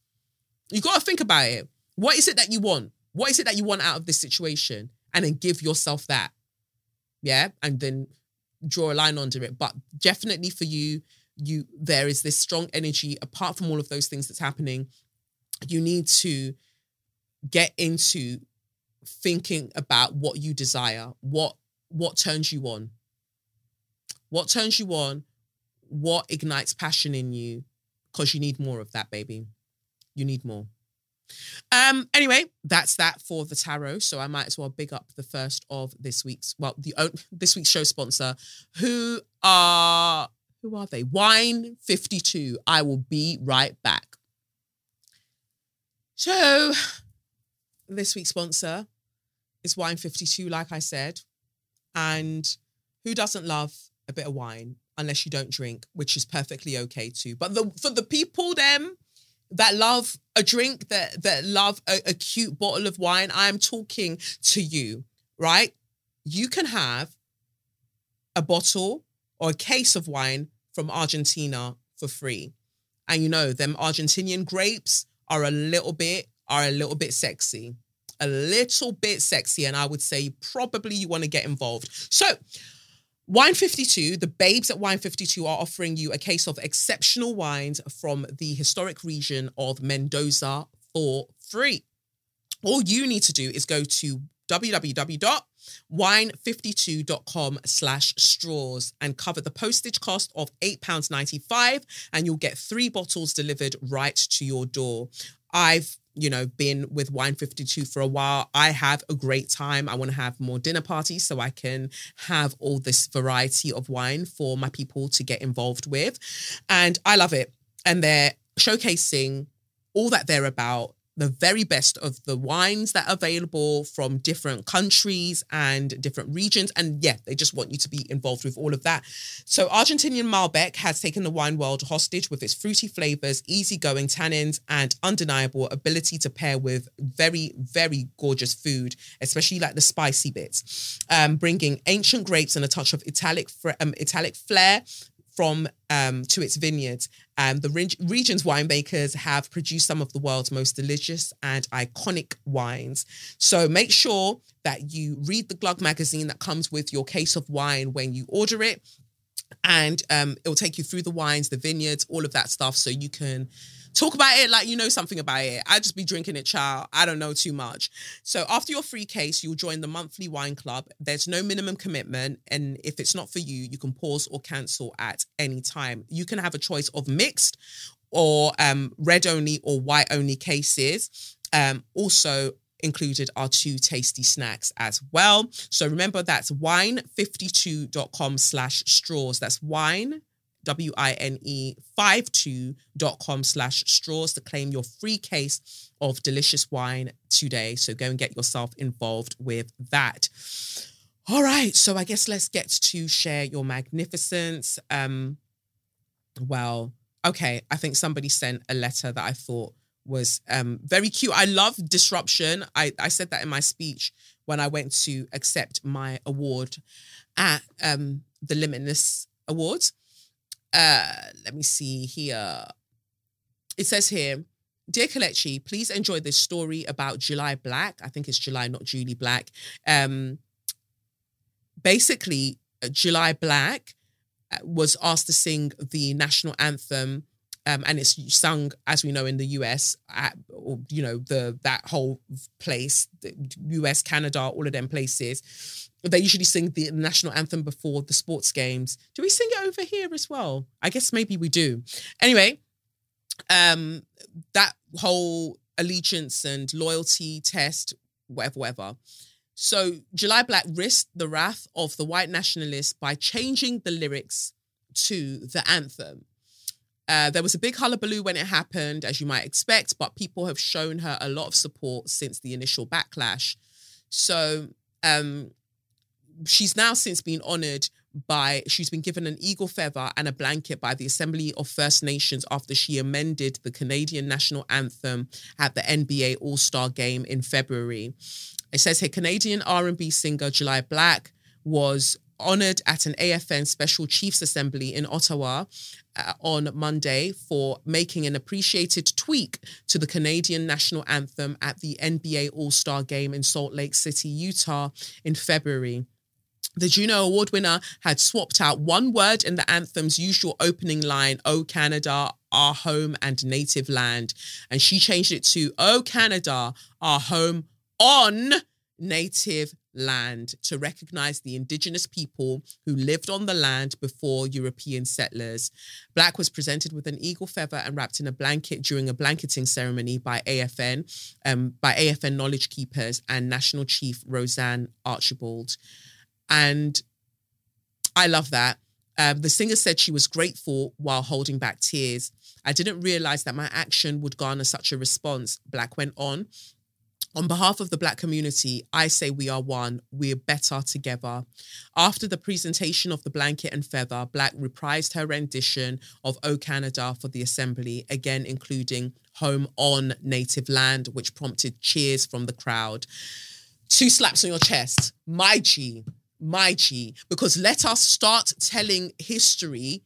You got to think about it. What is it that you want? What is it that you want out of this situation? And then give yourself that. Yeah. And then draw a line under it. But definitely for you, you there is this strong energy apart from all of those things that's happening. You need to get into thinking about what you desire, what what turns you on. What turns you on, what ignites passion in you because you need more of that baby. You need more. Um anyway, that's that for the tarot, so I might as well big up the first of this week's well, the this week's show sponsor who are who are they? Wine 52. I will be right back. So, this week's sponsor is Wine 52, like I said. And who doesn't love a bit of wine unless you don't drink, which is perfectly okay too. But the, for the people, them that love a drink, that that love a, a cute bottle of wine, I am talking to you, right? You can have a bottle or a case of wine from Argentina for free. And you know, them Argentinian grapes are a little bit, are a little bit sexy. A little bit sexy. And I would say probably you want to get involved. So Wine 52, the babes at Wine 52 are offering you a case of exceptional wines from the historic region of Mendoza for free. All you need to do is go to www.wine52.com slash straws and cover the postage cost of £8.95 and you'll get three bottles delivered right to your door. I've you know, been with Wine 52 for a while. I have a great time. I want to have more dinner parties so I can have all this variety of wine for my people to get involved with. And I love it. And they're showcasing all that they're about the very best of the wines that are available from different countries and different regions. And yeah, they just want you to be involved with all of that. So Argentinian Malbec has taken the wine world hostage with its fruity flavors, easygoing tannins, and undeniable ability to pair with very, very gorgeous food, especially like the spicy bits, um, bringing ancient grapes and a touch of Italic, um, Italic flair from um, to its vineyards. Um, the re- region's winemakers have produced some of the world's most delicious and iconic wines. So make sure that you read the Glug magazine that comes with your case of wine when you order it. And um, it will take you through the wines, the vineyards, all of that stuff, so you can talk about it like you know something about it. I just be drinking it, child. I don't know too much. So after your free case, you'll join the monthly wine club. There's no minimum commitment, and if it's not for you, you can pause or cancel at any time. You can have a choice of mixed or um, red only or white only cases. Um, also included are two tasty snacks as well. So remember that's wine52.com slash straws. That's wine W-I-N-E 52.com slash straws to claim your free case of delicious wine today. So go and get yourself involved with that. All right. So I guess let's get to share your magnificence. Um, well, okay. I think somebody sent a letter that I thought was um, very cute. I love disruption. I, I said that in my speech when I went to accept my award at um, the Limitless Awards. Uh, let me see here. It says here, Dear Kelechi, please enjoy this story about July Black. I think it's July, not Julie Black. Um, basically, uh, July Black uh, was asked to sing the national anthem um, and it's sung as we know in the US, at, or you know the that whole place, US, Canada, all of them places they usually sing the national anthem before the sports games. Do we sing it over here as well? I guess maybe we do. Anyway, um, that whole allegiance and loyalty test, whatever, whatever. So July Black risked the wrath of the white nationalists by changing the lyrics to the anthem. Uh, there was a big hullabaloo when it happened, as you might expect, but people have shown her a lot of support since the initial backlash. So um, she's now since been honored by she's been given an eagle feather and a blanket by the Assembly of First Nations after she amended the Canadian national anthem at the NBA All-Star game in February. It says here Canadian R&B singer July Black was honored at an AFN Special Chiefs Assembly in Ottawa uh, on Monday for making an appreciated tweak to the Canadian national anthem at the NBA All Star game in Salt Lake City, Utah in February. The Juno Award winner had swapped out one word in the anthem's usual opening line, Oh Canada, our home and native land. And she changed it to, Oh Canada, our home on native land to recognize the indigenous people who lived on the land before European settlers. Black was presented with an eagle feather and wrapped in a blanket during a blanketing ceremony by AFN, um, by AFN knowledge keepers and National Chief Roseanne Archibald. And I love that. Um, the singer said she was grateful while holding back tears. I didn't realize that my action would garner such a response, Black went on. On behalf of the Black community, I say we are one. We're better together. After the presentation of the blanket and feather, Black reprised her rendition of O Canada for the Assembly, again including Home on Native Land, which prompted cheers from the crowd. Two slaps on your chest. My G, my G, because let us start telling history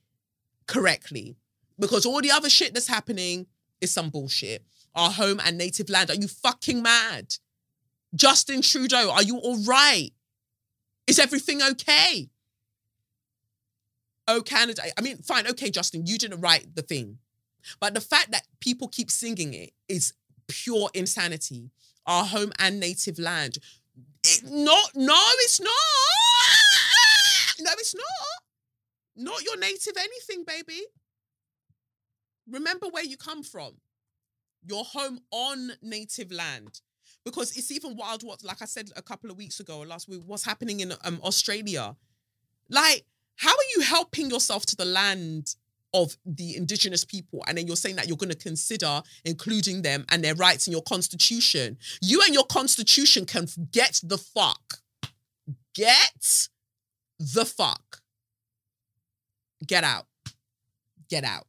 correctly. Because all the other shit that's happening is some bullshit our home and native land. Are you fucking mad? Justin Trudeau, are you all right? Is everything okay? Oh, Canada. I mean, fine, okay, Justin, you didn't write the thing. But the fact that people keep singing it is pure insanity. Our home and native land. It, not, no, it's not. No, it's not. Not your native anything, baby. Remember where you come from your home on native land. Because it's even wild what like i said a couple of weeks ago last week what's happening in um, australia. Like how are you helping yourself to the land of the indigenous people? And then you're saying that you're going to consider including them and their rights in your constitution. You and your constitution can get the fuck. Get the fuck. Get out. Get out.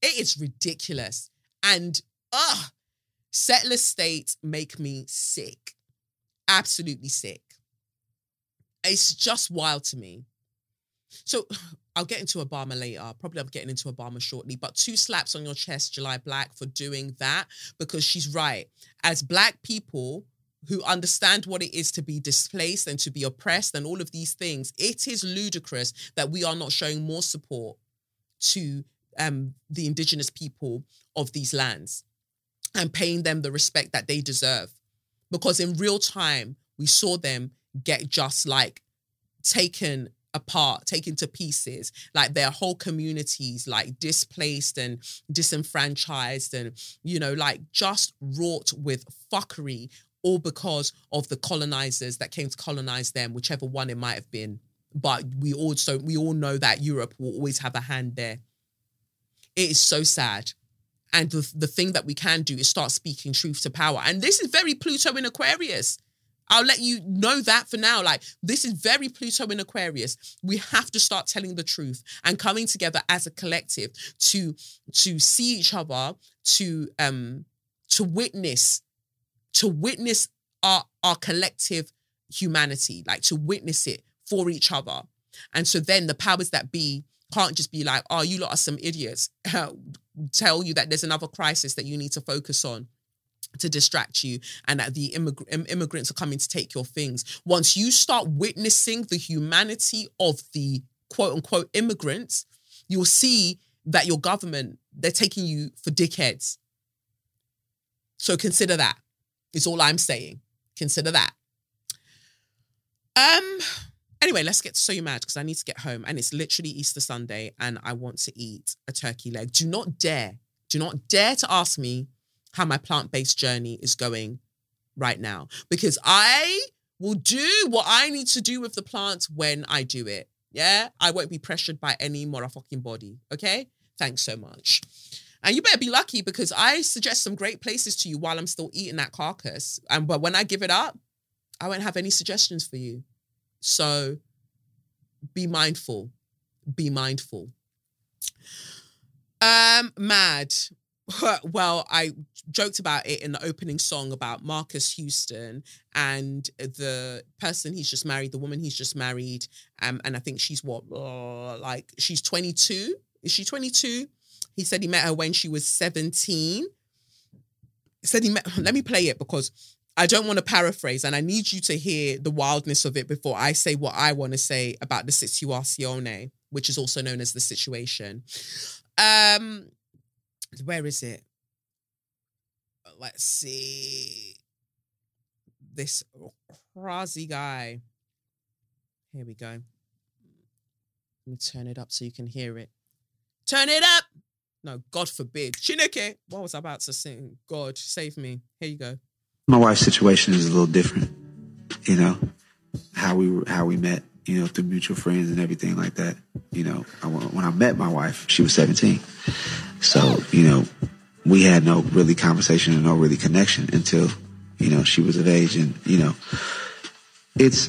It is ridiculous. And ugh, settler states make me sick. Absolutely sick. It's just wild to me. So I'll get into Obama later. Probably I'm getting into Obama shortly. But two slaps on your chest, July Black, for doing that because she's right. As Black people who understand what it is to be displaced and to be oppressed and all of these things, it is ludicrous that we are not showing more support to um, the indigenous people of these lands and paying them the respect that they deserve. Because in real time, we saw them get just like taken apart, taken to pieces, like their whole communities, like displaced and disenfranchised, and you know, like just wrought with fuckery, all because of the colonizers that came to colonize them, whichever one it might have been. But we also we all know that Europe will always have a hand there. It is so sad. And the, the thing that we can do is start speaking truth to power. And this is very Pluto in Aquarius. I'll let you know that for now. Like, this is very Pluto in Aquarius. We have to start telling the truth and coming together as a collective to to see each other, to um to witness, to witness our our collective humanity, like to witness it for each other. And so then the powers that be can't just be like, oh, you lot are some idiots. Tell you that there's another crisis that you need to focus on to distract you and that the immig- immigrants are coming to take your things. Once you start witnessing the humanity of the quote unquote immigrants, you'll see that your government, they're taking you for dickheads. So consider that. Is all I'm saying. Consider that. Um Anyway, let's get so mad because I need to get home and it's literally Easter Sunday and I want to eat a turkey leg. Do not dare, do not dare to ask me how my plant based journey is going right now because I will do what I need to do with the plants when I do it. Yeah, I won't be pressured by any motherfucking body. Okay, thanks so much. And you better be lucky because I suggest some great places to you while I'm still eating that carcass. And but when I give it up, I won't have any suggestions for you. So be mindful. Be mindful. Um, mad. well, I joked about it in the opening song about Marques Houston and the person he's just married, the woman he's just married. Um, and I think she's what, uh, like she's 22. Is she 22? He said he met her when she was 17. He said he met, let me play it because I don't want to paraphrase, and I need you to hear the wildness of it before I say what I want to say about the situazione, which is also known as the situation. Um, where is it? Let's see. This crazy guy. Here we go. Let me turn it up so you can hear it. Turn it up. No, God forbid. Chineke. What was I about to sing? God, save me. Here you go. My wife's situation is a little different, you know, how we how we met, you know, through mutual friends and everything like that. You know, I, when I met my wife, she was 17. So, you know, we had no really conversation and no really connection until, You know, she was of age and, you know, it's,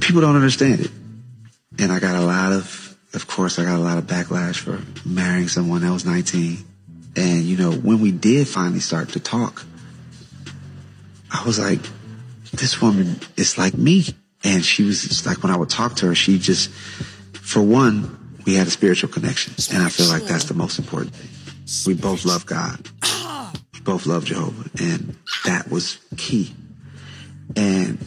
people don't understand it. And I got a lot of, of course, I got a lot of backlash for marrying someone that was 19. And, you know, when we did finally start to talk, I was like, this woman is like me. And she was just like, when I would talk to her, she just, for one, we had a spiritual connection. And I feel like that's the most important thing. We both love God. We both love Jehovah. And that was key. And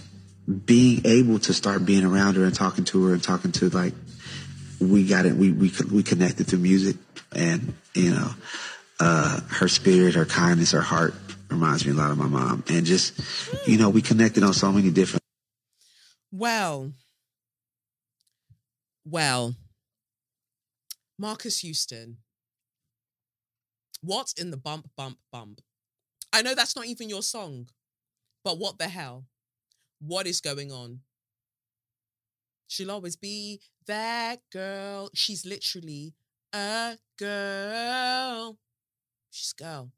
being able to start being around her and talking to her and talking to like, we got it. We, we, we connected through music and, you know, uh, her spirit, her kindness, her heart reminds me a lot of my mom. And just, you know, we connected on so many different. Well, well, Marques Houston, what in the bump, bump, bump? I know that's not even your song, but what the hell? What is going on? She'll always be that girl. She's literally a girl. She's girl.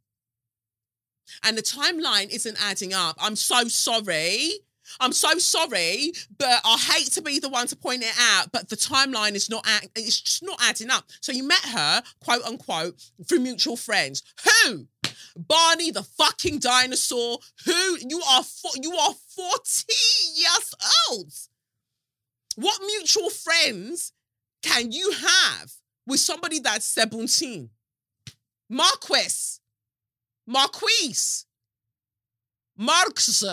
And the timeline isn't adding up. I'm so sorry. I'm so sorry, but I hate to be the one to point it out, but the timeline is not act- it's just not adding up. So you met her, quote unquote, through mutual friends. Who? Barney the fucking dinosaur. Who? You are fo- you are 40 years old. What mutual friends can you have with somebody that's 17? Marquis. Marquise. Marx.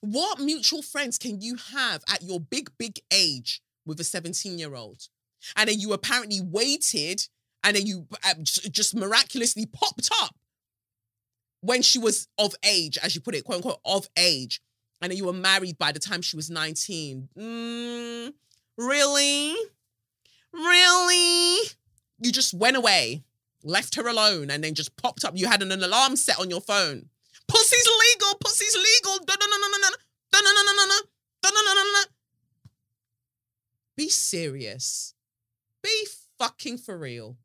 What mutual friends can you have at your big, big age with a 17 year old? And then you apparently waited and then you uh, just miraculously popped up when she was of age, as you put it, quote unquote, of age. And then you were married by the time she was 19. Mm, really? Really? You just went away, left her alone, and then just popped up. You had an alarm set on your phone. Pussy's legal. Pussy's legal. Be serious. Be fucking for real.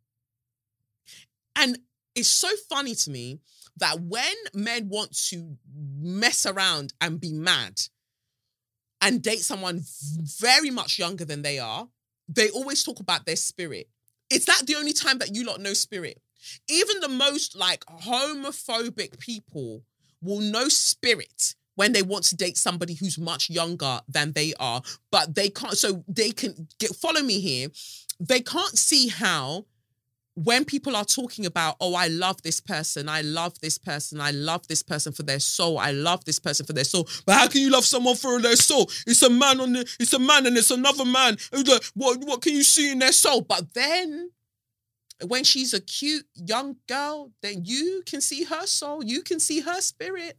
And it's so funny to me that when men want to mess around and be mad and date someone very much younger than they are, they always talk about their spirit. Is that the only time that you lot know spirit? Even the most like homophobic people will know spirit when they want to date somebody who's much younger than they are, but they can't. So they can get follow me here. They can't see how when people are talking about, oh, I love this person, I love this person, I love this person for their soul, I love this person for their soul. But how can you love someone for their soul? It's a man on the, it's a man and it's another man. What what can you see in their soul? But then when she's a cute young girl, then you can see her soul, you can see her spirit.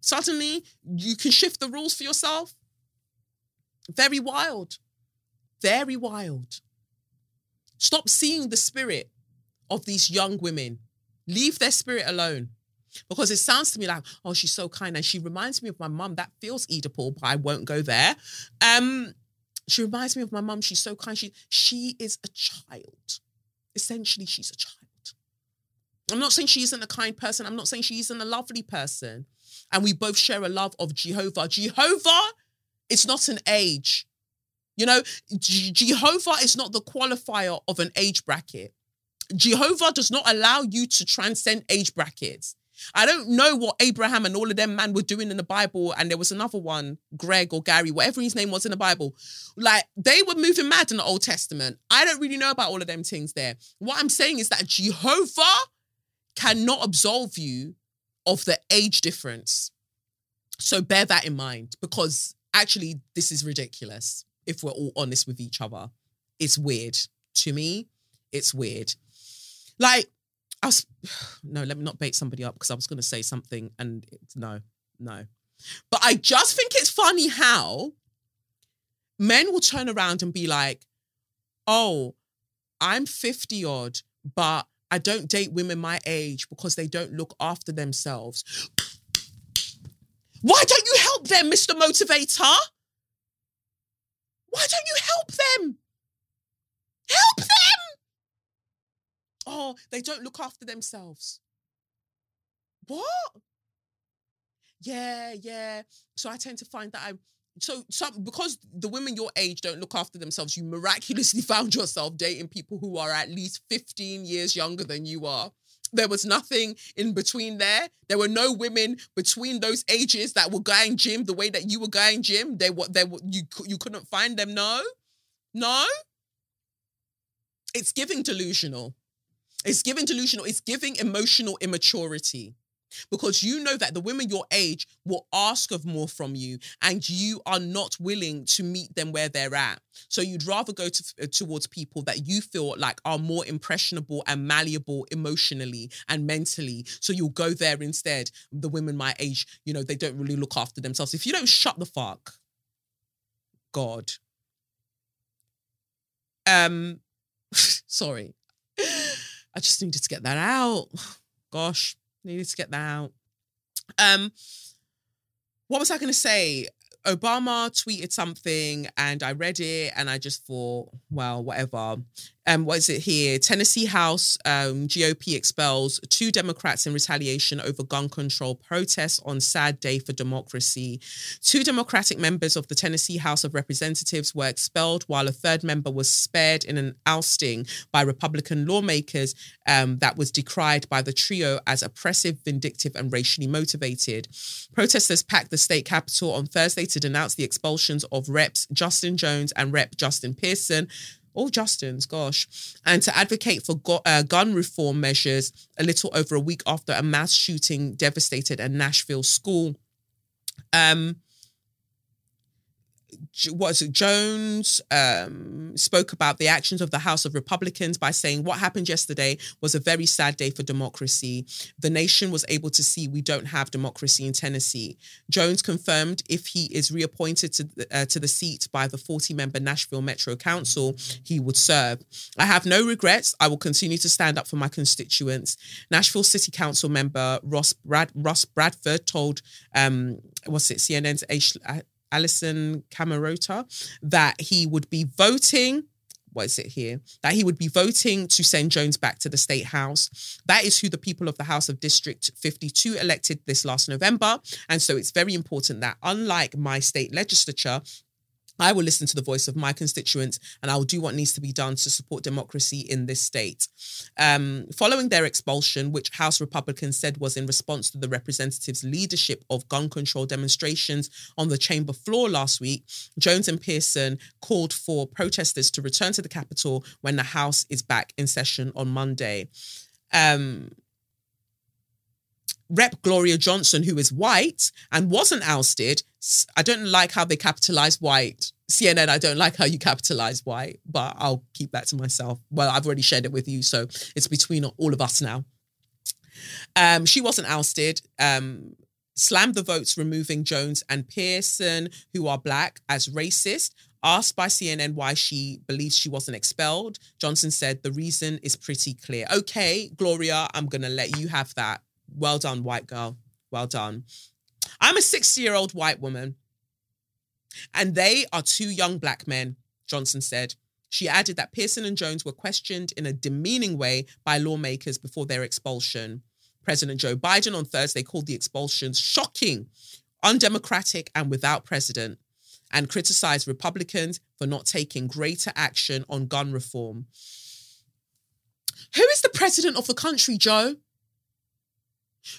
Suddenly, you can shift the rules for yourself. Very wild. Very wild. Stop seeing the spirit of these young women. Leave their spirit alone. Because it sounds to me like, oh, she's so kind. And she reminds me of my mum. That feels Oedipal, but I won't go there. Um, she reminds me of my mum. She's so kind. She she is a child. Essentially, she's a child. I'm not saying she isn't a kind person. I'm not saying she isn't a lovely person and we both share a love of Jehovah. Jehovah, it's not an age. You know, Jehovah is not the qualifier of an age bracket. Jehovah does not allow you to transcend age brackets. I don't know what Abraham and all of them man were doing in the Bible. And there was another one, Greg or Gary, whatever his name was in the Bible. Like they were moving mad in the Old Testament. I don't really know about all of them things there. What I'm saying is that Jehovah cannot absolve you of the age difference. So bear that in mind because actually, this is ridiculous if we're all honest with each other. It's weird. To me, it's weird. Like, I was, no, let me not bait somebody up because I was going to say something and it's, no, no. But I just think it's funny how men will turn around and be like, oh, I'm 50 odd, but I don't date women my age because they don't look after themselves. Why don't you help them, Mr. Motivator? Why don't you help them? Help them! Oh, they don't look after themselves. What? yeah, yeah. So I tend to find that I'm so some because the women your age don't look after themselves, you miraculously found yourself dating people who are at least 15 years younger than you are. There was nothing in between there. There were no women between those ages that were going gym the way that you were going gym. They were they were you you couldn't find them. No, no. It's giving delusional. It's giving delusional. It's giving emotional immaturity because you know that the women your age will ask of more from you and you are not willing to meet them where they're at. So you'd rather go to, uh, towards people that you feel like are more impressionable and malleable emotionally and mentally. So you'll go there instead. The women my age you know they don't really look after themselves. If you don't shut the fuck god. Um sorry i just needed to get that out gosh Needed to get that out. Um, what was I going to say? Obama tweeted something and I read it and I just thought, well, whatever um, what is it here? Tennessee House um, GOP expels two Democrats in retaliation over gun control protests on sad day for democracy. Two Democratic members of the Tennessee House of Representatives were expelled, while a third member was spared in an ousting by Republican lawmakers um, that was decried by the trio as oppressive, vindictive, and racially motivated. Protesters packed the state capitol on Thursday to denounce the expulsions of Reps Justin Jones and Rep Justin Pearson all Justins, gosh, and to advocate for go- uh, gun reform measures a little over a week after a mass shooting devastated a Nashville school. Um, what is it? Jones um, spoke about the actions of the House of Republicans by saying what happened yesterday was a very sad day for democracy. The nation was able to see we don't have democracy in Tennessee. Jones confirmed if he is reappointed to the, uh, to the seat by the 40-member Nashville Metro Council, he would serve. I have no regrets. I will continue to stand up for my constituents. Nashville City Council member Ross Brad- Ross Bradford told um, what's it CNN's Alisyn Camerota that he would be voting what is it here? That he would be voting to send Jones back to the state house. That is who the people of the House of District 52 elected this last November. And so it's very important that, unlike my state legislature, I will listen to the voice of my constituents and I will do what needs to be done to support democracy in this state. Um, following their expulsion, which House Republicans said was in response to the representatives' leadership of gun control demonstrations on the chamber floor last week, Jones and Pearson called for protesters to return to the Capitol when the House is back in session on Monday. Um, Rep Gloria Johnson, who is white and wasn't ousted. I don't like how they capitalize white. CNN, I don't like how you capitalize white, but I'll keep that to myself. Well, I've already shared it with you, so it's between all of us now. Um, she wasn't ousted. Um, slammed the votes removing Jones and Pearson, who are black, as racist. Asked by CNN why she believes she wasn't expelled, Johnson said the reason is pretty clear. Okay, Gloria, I'm going to let you have that. Well done, white girl. Well done. I'm a 60 year old white woman, and they are two young black men, Johnson said. She added that Pearson and Jones were questioned in a demeaning way by lawmakers before their expulsion. President Joe Biden on Thursday called the expulsions shocking, undemocratic, and without precedent, and criticized Republicans for not taking greater action on gun reform. Who is the president of the country, Joe?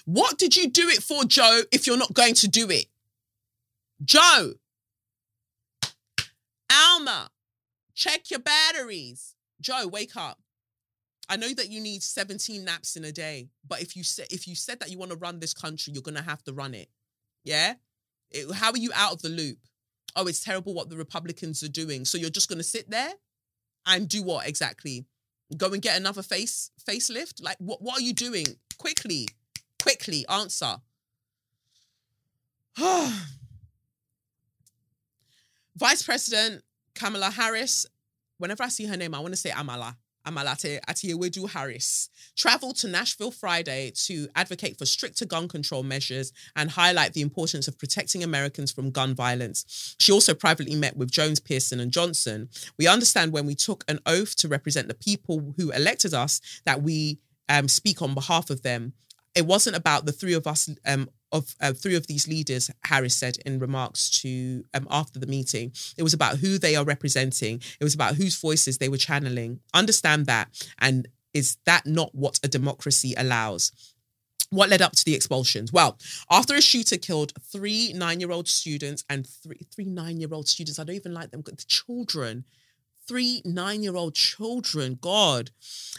What did you do it for, Joe, if you're not going to do it? Joe, Alma, check your batteries. Joe, wake up. I know that you need 17 naps in a day, but if you said if you said that you want to run this country, you're gonna have to run it. Yeah? It, how are you out of the loop? Oh, it's terrible what the Republicans are doing. So you're just gonna sit there and do what exactly? Go and get another face facelift? Like what what are you doing? Quickly. Quickly, answer. Vice President Kamala Harris, whenever I see her name, I want to say Amala. Amalate Atiewedu Harris traveled to Nashville Friday to advocate for stricter gun control measures and highlight the importance of protecting Americans from gun violence. She also privately met with Jones, Pearson, and Johnson. We understand when we took an oath to represent the people who elected us that we um, speak on behalf of them it wasn't about the three of us um of uh, three of these leaders harris said in remarks to um after the meeting. It was about who they are representing. It was about whose voices they were channeling. Understand that. And is that not what a democracy allows? What led up to the expulsions? Well, after a shooter killed three nine-year-old students and three three nine-year-old students, I don't even like them, the children, three nine-year-old children, God,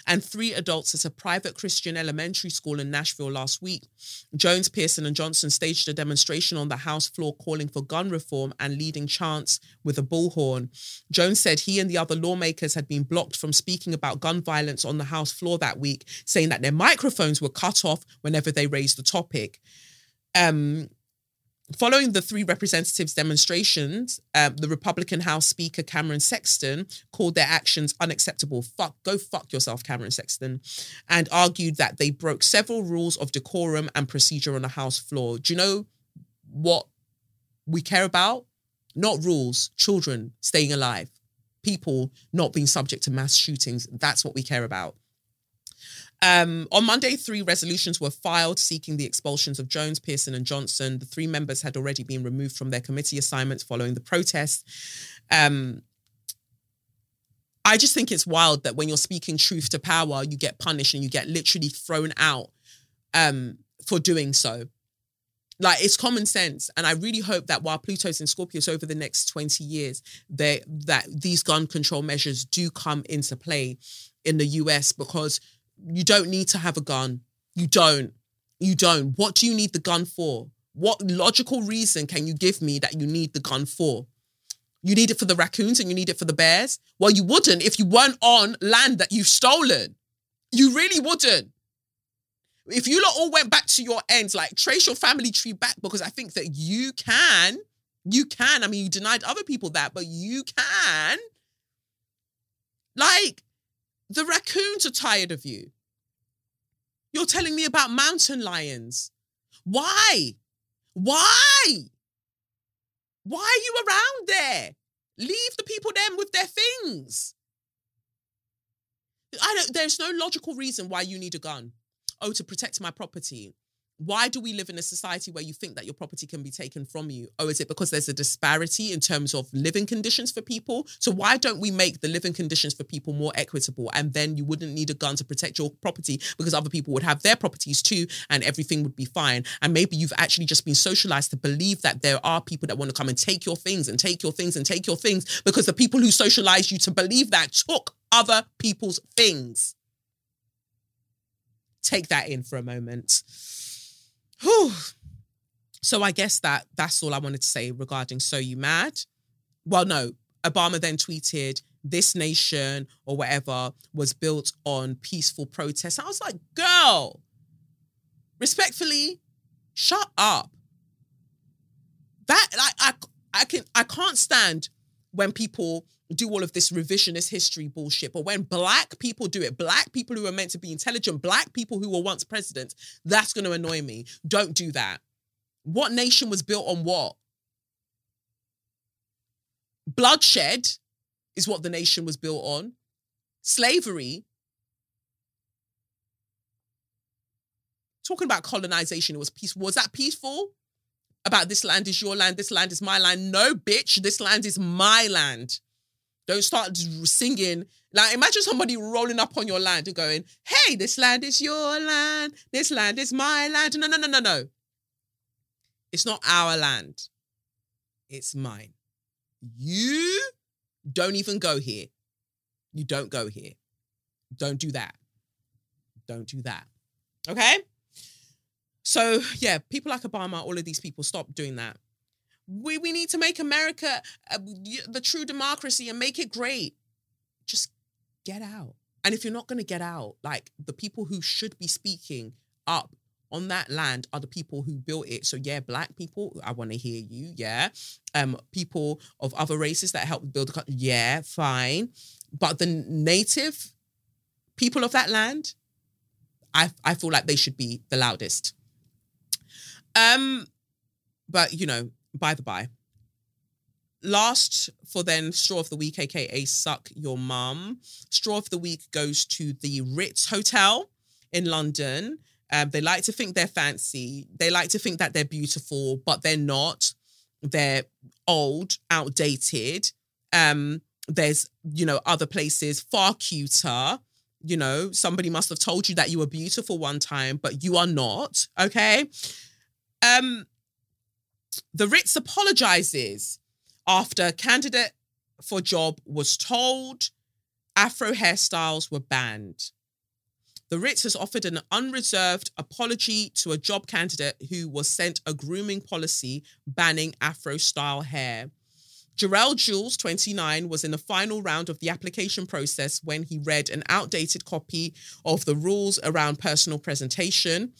and three adults at a private Christian elementary school in Nashville last week. Jones, Pearson, and Johnson staged a demonstration on the House floor calling for gun reform and leading chants with a bullhorn. Jones said he and the other lawmakers had been blocked from speaking about gun violence on the House floor that week, saying that their microphones were cut off whenever they raised the topic. Um, Following the three representatives' demonstrations, um, the Republican House Speaker Cameron Sexton called their actions unacceptable. Fuck, go fuck yourself, Cameron Sexton, and argued that they broke several rules of decorum and procedure on the House floor. Do you know what we care about? Not rules, children staying alive, people not being subject to mass shootings. That's what we care about. Um, on Monday, three resolutions were filed seeking the expulsions of Jones, Pearson, and Johnson. The three members had already been removed from their committee assignments following the protest. Um, I just think it's wild that when you're speaking truth to power, you get punished and you get literally thrown out um, for doing so. Like it's common sense, and I really hope that while Pluto's in Scorpius over the next twenty years, they that these gun control measures do come into play in the US because you don't need to have a gun. You don't. You don't. What do you need the gun for? What logical reason can you give me that you need the gun for? You need it for the raccoons and you need it for the bears? Well, you wouldn't if you weren't on land that you've stolen. You really wouldn't. If you lot all went back to your ends, like trace your family tree back, because I think that you can. You can. I mean, you denied other people that, but you can. Like, the raccoons are tired of you. You're telling me about mountain lions. Why? Why? Why are you around there? Leave the people then with their things. I don't there's no logical reason why you need a gun. Oh, to protect my property. Why do we live in a society where you think that your property can be taken from you? Oh, is it because there's a disparity in terms of living conditions for people? So why don't we make the living conditions for people more equitable? And then you wouldn't need a gun to protect your property because other people would have their properties too and everything would be fine. And maybe you've actually just been socialized to believe that there are people that want to come and take your things and take your things and take your things because the people who socialized you to believe that took other people's things. Take that in for a moment. Whew. So I guess that that's all I wanted to say regarding So You Mad. Well, no, Obama then tweeted, this nation or whatever was built on peaceful protests. I was like, girl, respectfully, shut up. That like I I can I can't stand when people do all of this revisionist history bullshit. But when black people do it, black people who are meant to be intelligent, black people who were once presidents, that's going to annoy me. Don't do that. What nation was built on what? Bloodshed is what the nation was built on. Slavery. Talking about colonization, it was peaceful. Was that peaceful? About this land is your land, this land is my land. No, bitch, this land is my land. Don't start singing. Like, imagine somebody rolling up on your land and going, hey, this land is your land. This land is my land. No, no, no, no, no. It's not our land. It's mine. You don't even go here. You don't go here. Don't do that. Don't do that. Okay? So, yeah, people like Obama, all of these people, stop doing that we, we need to make America uh, the true democracy and make it great. Just get out. And if you're not going to get out, like the people who should be speaking up on that land are the people who built it. So yeah, black people, I want to hear you. Yeah. Um, people of other races that helped build the country. Yeah, fine. But the native people of that land, I I feel like they should be the loudest. Um, but you know, by the by, last for then straw of the week, aka suck your mum. Straw of the week goes to the Ritz Hotel in London. Um, they like to think they're fancy. They like to think that they're beautiful, but they're not. They're old, outdated. Um, there's, you know, other places far cuter. You know, somebody must have told you that you were beautiful one time, but you are not. Okay. Um, the Ritz apologizes after candidate for job was told Afro hairstyles were banned. The Ritz has offered an unreserved apology to a job candidate who was sent a grooming policy banning Afro style hair. Jarrell Jules, 29, was in the final round of the application process when he read an outdated copy of the rules around personal presentation.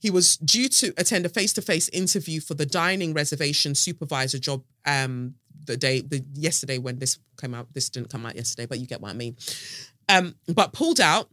He was due to attend a face-to-face interview for the dining reservation supervisor job um, the day the yesterday when this came out. This didn't come out yesterday, but you get what I mean. Um, but pulled out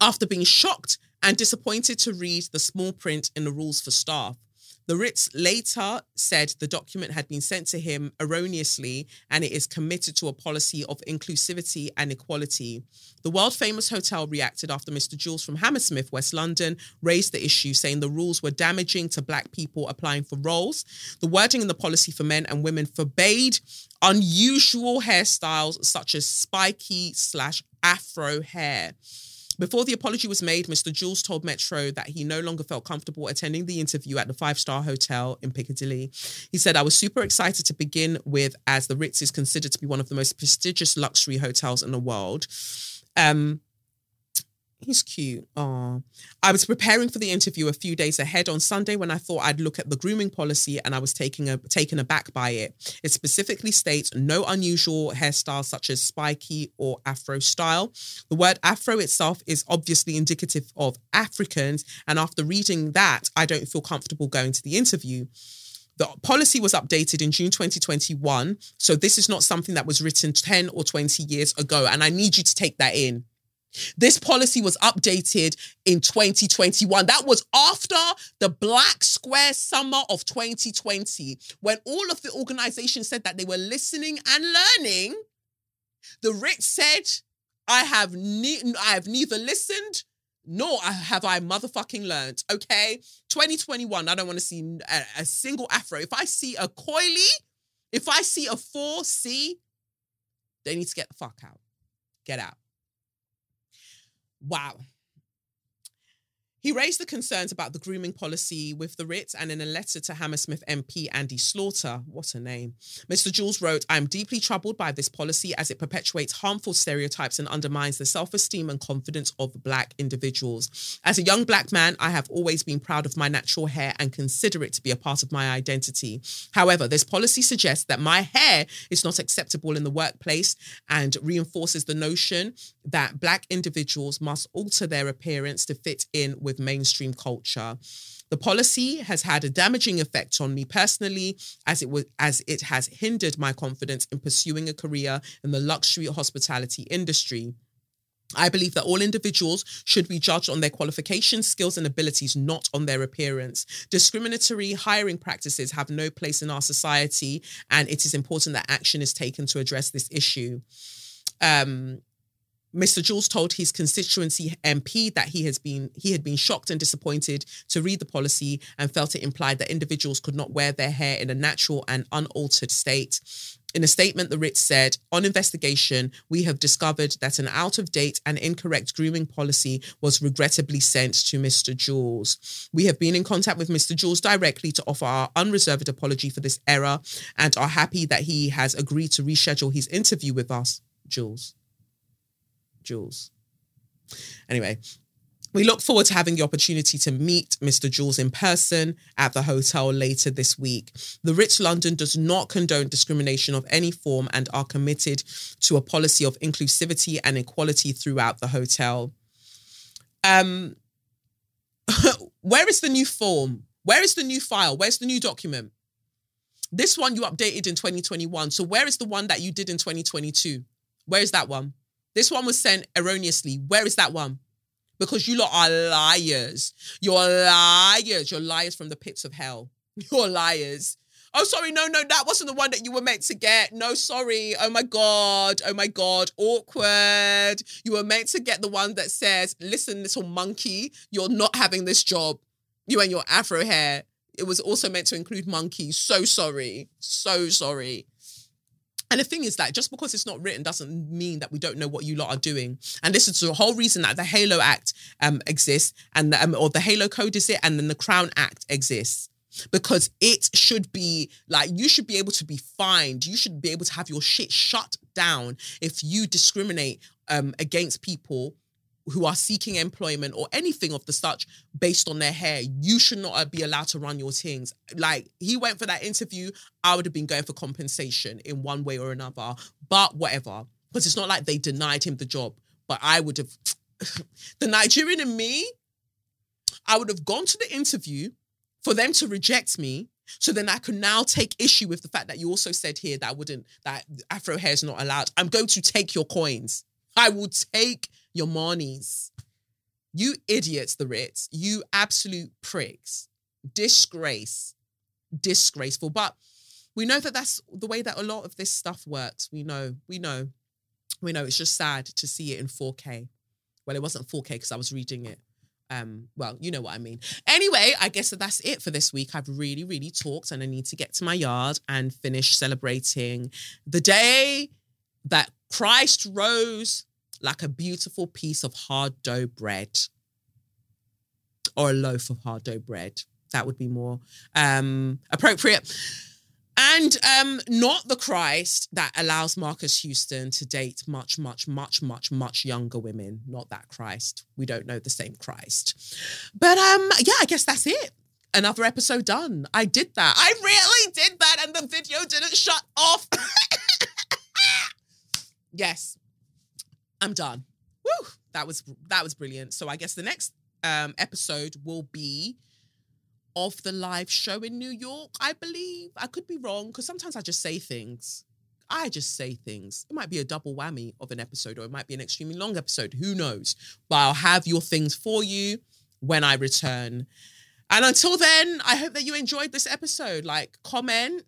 after being shocked and disappointed to read the small print in the rules for staff. The Ritz later said the document had been sent to him erroneously and it is committed to a policy of inclusivity and equality. The world famous hotel reacted after Mr. Jules from Hammersmith, West London, raised the issue, saying the rules were damaging to black people applying for roles. The wording in the policy for men and women forbade unusual hairstyles such as spiky slash afro hair. Before the apology was made, Mr. Jules told Metro that he no longer felt comfortable attending the interview at the five star hotel in Piccadilly. He said, I was super excited to begin with, as the Ritz is considered to be one of the most prestigious luxury hotels in the world. Um, He's cute. Oh, I was preparing for the interview a few days ahead on Sunday when I thought I'd look at the grooming policy, and I was taking a taken aback by it. It specifically states no unusual hairstyles such as spiky or Afro style. The word Afro itself is obviously indicative of Africans, and after reading that, I don't feel comfortable going to the interview. The policy was updated in June 2021. So this is not something that was written 10 or 20 years ago. And I need you to take that in. This policy was updated in 2021. That was after the Black Square Summer of 2020, when all of the organizations said that they were listening and learning. The Ritz said, I have, ne- I have neither listened nor have I motherfucking learned. Okay. 2021, I don't want to see a, a single afro. If I see a coily, if I see a 4C, they need to get the fuck out. Get out. Wow. He raised the concerns about the grooming policy with the Ritz and in a letter to Hammersmith MP Andy Slaughter, what a name, Mr. Jules wrote, I am deeply troubled by this policy as it perpetuates harmful stereotypes and undermines the self esteem and confidence of Black individuals. As a young Black man, I have always been proud of my natural hair and consider it to be a part of my identity. However, this policy suggests that my hair is not acceptable in the workplace and reinforces the notion that Black individuals must alter their appearance to fit in with with mainstream culture. The policy has had a damaging effect on me personally, as it was as it has hindered my confidence in pursuing a career in the luxury hospitality industry. I believe that all individuals should be judged on their qualifications, skills, and abilities, not on their appearance. Discriminatory hiring practices have no place in our society, and it is important that action is taken to address this issue. Um, Mr. Jules told his constituency MP that he has been he had been shocked and disappointed to read the policy and felt it implied that individuals could not wear their hair in a natural and unaltered state. In a statement, the Ritz said, On investigation, we have discovered that an out of date and incorrect grooming policy was regrettably sent to Mr. Jules. We have been in contact with Mr. Jules directly to offer our unreserved apology for this error and are happy that he has agreed to reschedule his interview with us, Jules. Jules. Anyway, we look forward to having the opportunity to meet Mr. Jules in person at the hotel later this week. The Ritz London does not condone discrimination of any form and are committed to a policy of inclusivity and equality throughout the hotel. Um, where is the new form? Where is the new file? Where's the new document? This one you updated in 2021. So where is the one that you did in 2022? Where is that one? This one was sent erroneously. Where is that one? Because you lot are liars. You're liars. You're liars from the pits of hell. You're liars. Oh, sorry, no, no, that wasn't the one that you were meant to get. No, sorry. Oh my God. Oh my God. Awkward. You were meant to get the one that says, listen, little monkey, you're not having this job. You and your afro hair. It was also meant to include monkey. So sorry. So sorry. And the thing is that just because it's not written doesn't mean that we don't know what you lot are doing. And this is the whole reason that the Halo Act um, exists, and the, um, or the Halo Code is it, and then the Crown Act exists because it should be like you should be able to be fined. You should be able to have your shit shut down if you discriminate um, against people who are seeking employment or anything of the such based on their hair. You should not be allowed to run your things. Like he went for that interview, I would have been going for compensation in one way or another. But whatever, because it's not like they denied him the job. But I would have, the Nigerian in me, I would have gone to the interview for them to reject me. So then I can now take issue with the fact that you also said here that I wouldn't, that Afro hair is not allowed. I'm going to take your coins. I will take your monies. You idiots, the Ritz. You absolute pricks. Disgrace. Disgraceful. But we know that that's the way that a lot of this stuff works. We know. We know. We know. It's just sad to see it in 4K. Well, it wasn't 4K because I was reading it. Um, well, you know what I mean. Anyway, I guess that that's it for this week. I've really, really talked, and I need to get to my yard and finish celebrating the day that Christ rose like a beautiful piece of hard dough bread or a loaf of hard dough bread. That would be more um, appropriate. And um, not the Christ that allows Marques Houston to date much, much, much, much, much younger women. Not that Christ. We don't know the same Christ. But um, yeah, I guess that's it. Another episode done. I did that. I really did that, and the video didn't shut off. yes, I'm done. Woo! That was that was brilliant. So I guess the next um, episode will be of the live show in New York. I believe I could be wrong because sometimes I just say things. I just say things. It might be a double whammy of an episode, or it might be an extremely long episode. Who knows? But I'll have your things for you when I return. And until then, I hope that you enjoyed this episode. Like, comment,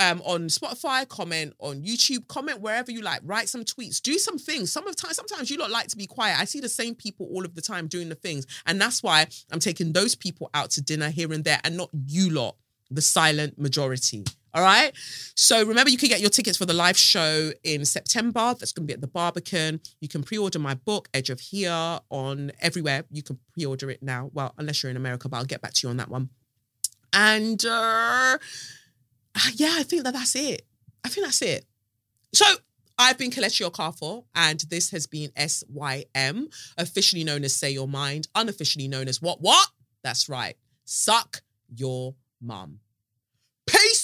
um, on Spotify, comment on YouTube, comment wherever you like, write some tweets, do some things. Some of time, sometimes you don't like to be quiet. I see the same people all of the time doing the things. And that's why I'm taking those people out to dinner here and there and not you lot, the silent majority. All right. So remember, you can get your tickets for the live show in September. That's going to be at the Barbican. You can pre-order my book, Edge of Here, on everywhere. You can pre-order it now. Well, unless you're in America, but I'll get back to you on that one. And uh, Ah, yeah, I think that that's it. I think that's it. So I've been Kelechi Okafor, and this has been SYM, officially known as Say Your Mind, unofficially known as What What? That's right. Suck your mum. Peace.